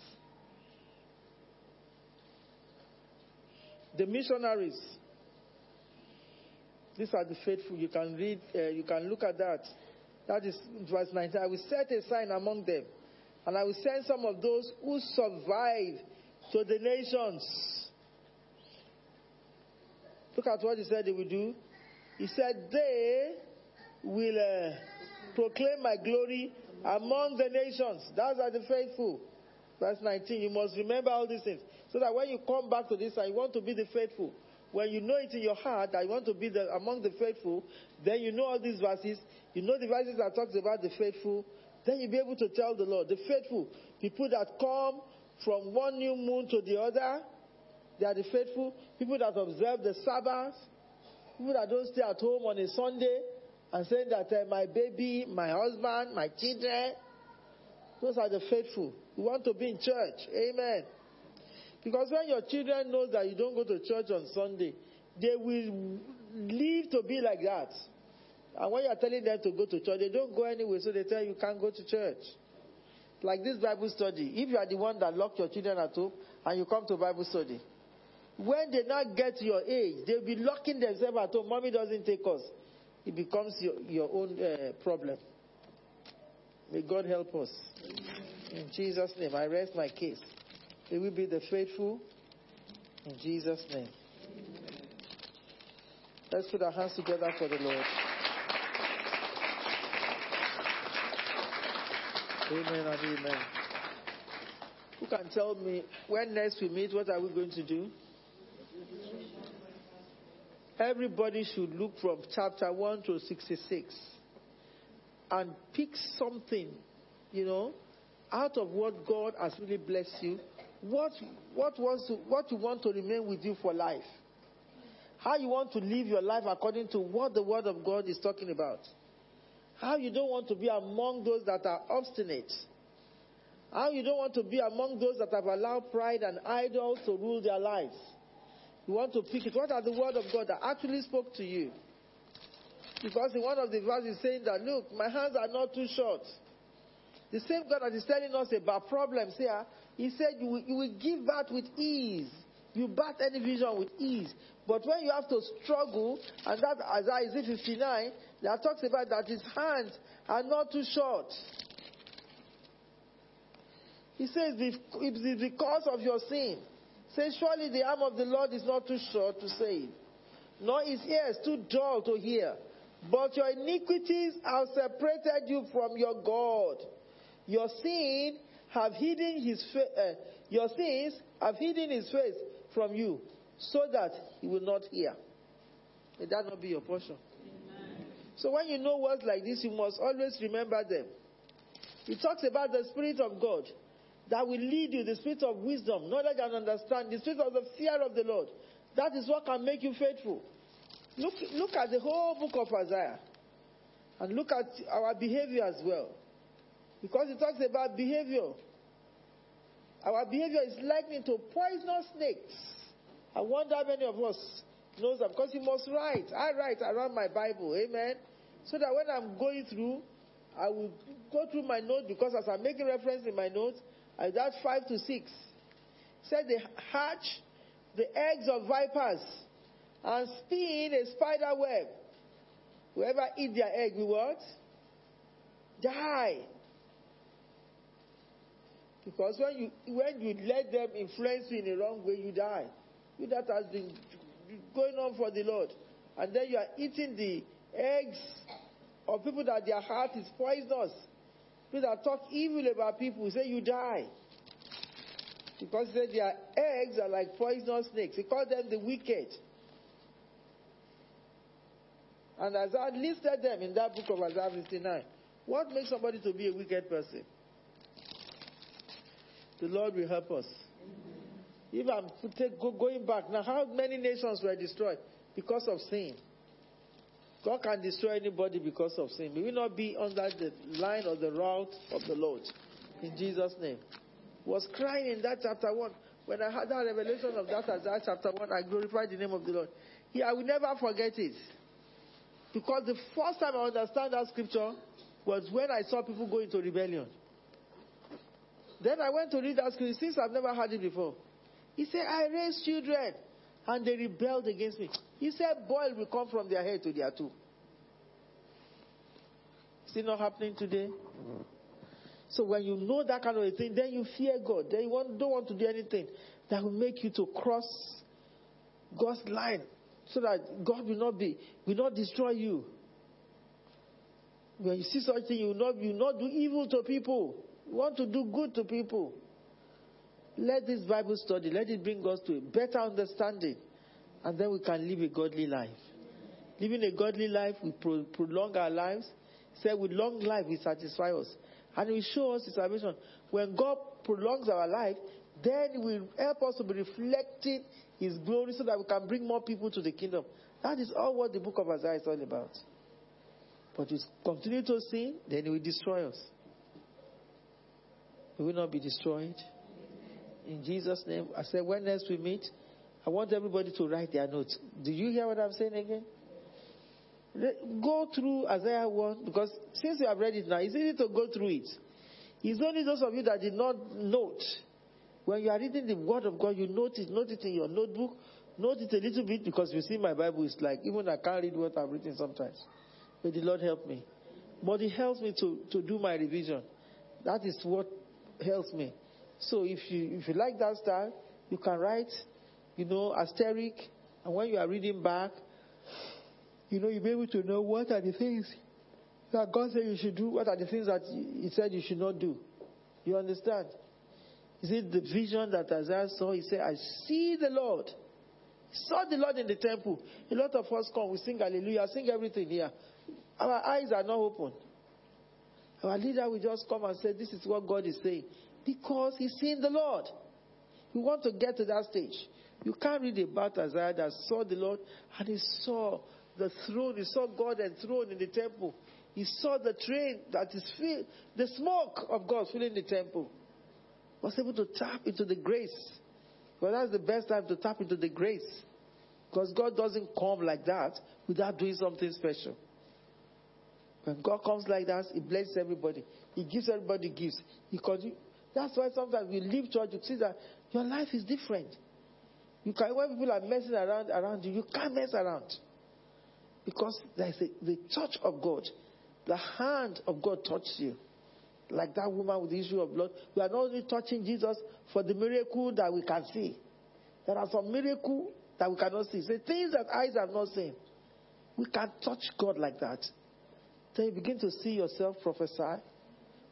The missionaries, these are the faithful. You can read, uh, you can look at that. That is verse 19. I will set a sign among them, and I will send some of those who survive to the nations. Look at what he said they will do. He said, They will uh, proclaim my glory among the nations. Those are the faithful. Verse 19. You must remember all these things. So that when you come back to this I want to be the faithful, when you know it in your heart that you want to be the, among the faithful, then you know all these verses. You know the verses that talks about the faithful. Then you'll be able to tell the Lord, the faithful, people that come from one new moon to the other, they are the faithful. People that observe the Sabbath, people that don't stay at home on a Sunday and saying that uh, my baby, my husband, my children, those are the faithful. You want to be in church. Amen. Because when your children know that you don't go to church on Sunday, they will live to be like that. And when you are telling them to go to church, they don't go anyway, so they tell you you can't go to church. Like this Bible study. If you are the one that locked your children at home and you come to Bible study, when they now get to your age, they'll be locking themselves at home. Mommy doesn't take us. It becomes your, your own uh, problem. May God help us. In Jesus' name, I rest my case. May we be the faithful. In Jesus' name. Let's put our hands together for the Lord. Amen and amen. Who can tell me when next we meet, what are we going to do? Everybody should look from chapter 1 to 66 and pick something, you know, out of what God has really blessed you. What, what, to, what you want to remain with you for life. How you want to live your life according to what the Word of God is talking about. How you don't want to be among those that are obstinate. How you don't want to be among those that have allowed pride and idols to rule their lives. You want to pick it. What are the word of God that actually spoke to you? Because in one of the verses saying that, look, my hands are not too short. The same God that is telling us about problems here, ah, He said you will, you will give birth with ease. You birth any vision with ease. But when you have to struggle, and that as Isaiah 59, that talks about that his hands are not too short. He says, it is the because of your sin. Say, surely the arm of the Lord is not too short to save, nor his ears too dull to hear. But your iniquities have separated you from your God. Your sin have hidden his fa- uh, your sins have hidden his face from you, so that he will not hear. May that not be your portion. Amen. So when you know words like this, you must always remember them. He talks about the Spirit of God that will lead you, the spirit of wisdom, knowledge and understanding, the spirit of the fear of the Lord. That is what can make you faithful. Look, look at the whole book of Isaiah. And look at our behavior as well. Because it talks about behavior. Our behavior is likened to poisonous snakes. I wonder how many of us knows that because you must write. I write around my Bible, amen. So that when I'm going through, I will go through my notes because as I'm making reference in my notes, I that 5 to 6. Said they hatch the eggs of vipers and spin a spider web. Whoever eat their egg will what? Die. Because when you when you let them influence you in the wrong way, you die. You that has been going on for the Lord. And then you are eating the eggs of people that their heart is poisonous. People that talk evil about people say you die. Because he said their eggs are like poisonous snakes. He called them the wicked. And as I listed them in that book of Isaiah 59, what makes somebody to be a wicked person? The Lord will help us. If I'm going back, now how many nations were destroyed? Because of sin. God can destroy anybody because of sin. May we not be under the line or the route of the Lord. In Jesus' name. Was crying in that chapter 1. When I had that revelation of that Isaiah chapter 1, I glorified the name of the Lord. Yeah, I will never forget it. Because the first time I understand that scripture was when I saw people go into rebellion. Then I went to read that scripture since I've never heard it before. He said, I raised children and they rebelled against me. He said, boil will come from their head to their toe. It not happening today? So when you know that kind of a thing, then you fear God. Then you want, don't want to do anything that will make you to cross God's line so that God will not be, will not destroy you. When you see such thing, you will not, you will not do evil to people. You want to do good to people. Let this Bible study, let it bring us to a better understanding. And then we can live a godly life. Living a godly life, we pro- prolong our lives. Say, with long life, He satisfy us. And He will show us His salvation. When God prolongs our life, then He will help us to be reflecting His glory so that we can bring more people to the kingdom. That is all what the book of Isaiah is all about. But we continue to sin, then He will destroy us. We will not be destroyed. In Jesus' name, I said, when next we meet, I want everybody to write their notes. Do you hear what I'm saying again? Go through Isaiah 1 because since you have read it now, it's easy to go through it. It's only those of you that did not note. When you are reading the Word of God, you note it, note it in your notebook, note it a little bit because you see my Bible is like, even I can't read what I've written sometimes. May the Lord help me. But it helps me to, to do my revision. That is what helps me. So if you if you like that style, you can write, you know, asterisk, and when you are reading back, you know, you'll be able to know what are the things that God said you should do, what are the things that He said you should not do. You understand? Is it the vision that Isaiah saw? He said, I see the Lord. He saw the Lord in the temple. A lot of us come, we sing hallelujah, sing everything here. Our eyes are not open. Our leader will just come and say, This is what God is saying. Because he's seen the Lord. You want to get to that stage. You can't read about Isaiah that saw the Lord and he saw the throne. He saw God enthroned in the temple. He saw the train that is filled, the smoke of God filling the temple. Was able to tap into the grace. Well, that's the best time to tap into the grace. Because God doesn't come like that without doing something special. When God comes like that, He blesses everybody. He gives everybody gifts. He continue. That's why sometimes we leave church, you see that your life is different. You can when people are messing around around you, you can't mess around. Because there's a, the touch of God. The hand of God touches you. Like that woman with the issue of blood. We are not only touching Jesus for the miracle that we can see. There are some miracles that we cannot see. The things that eyes have not seen. We can touch God like that. Then you begin to see yourself prophesy.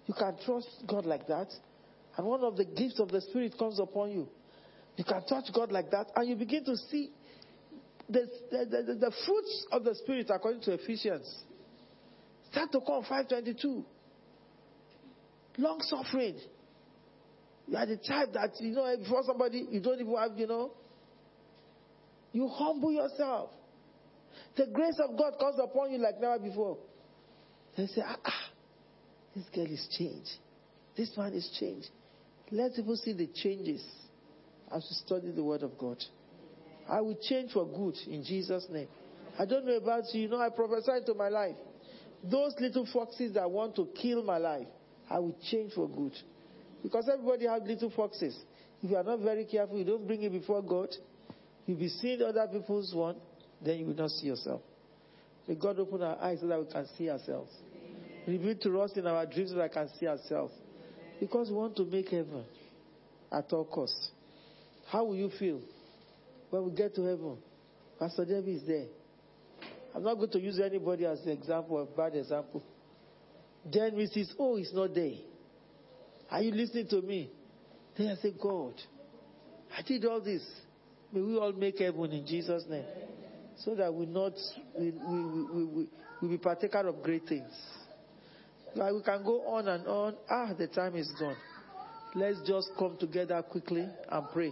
You can trust God like that. And one of the gifts of the Spirit comes upon you. You can touch God like that, and you begin to see the, the, the, the fruits of the Spirit according to Ephesians. Start to come 522. Long suffering. You are the type that, you know, before somebody, you don't even have, you know, you humble yourself. The grace of God comes upon you like never before. They say, ah, ah, this girl is changed. This one is changed. Let people see the changes as we study the Word of God. I will change for good in Jesus' name. I don't know about you. You know, I prophesy to my life. Those little foxes that want to kill my life, I will change for good. Because everybody has little foxes. If you are not very careful, you don't bring it before God, you'll be seeing other people's one, then you will not see yourself. May God open our eyes so that we can see ourselves. Reveal to us in our dreams so that we can see ourselves. Because we want to make heaven at all costs. How will you feel when we get to heaven? Pastor Debbie is there. I'm not going to use anybody as an example, a bad example. Then we says, Oh, he's not there. Are you listening to me? Then I say, God, I did all this. May we all make heaven in Jesus' name. So that we not we, we, we, we, be partaker of great things. Like we can go on and on. Ah, the time is gone. Let's just come together quickly and pray.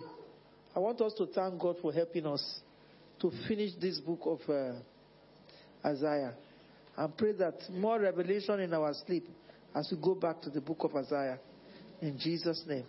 I want us to thank God for helping us to finish this book of uh, Isaiah and pray that more revelation in our sleep as we go back to the book of Isaiah. In Jesus' name.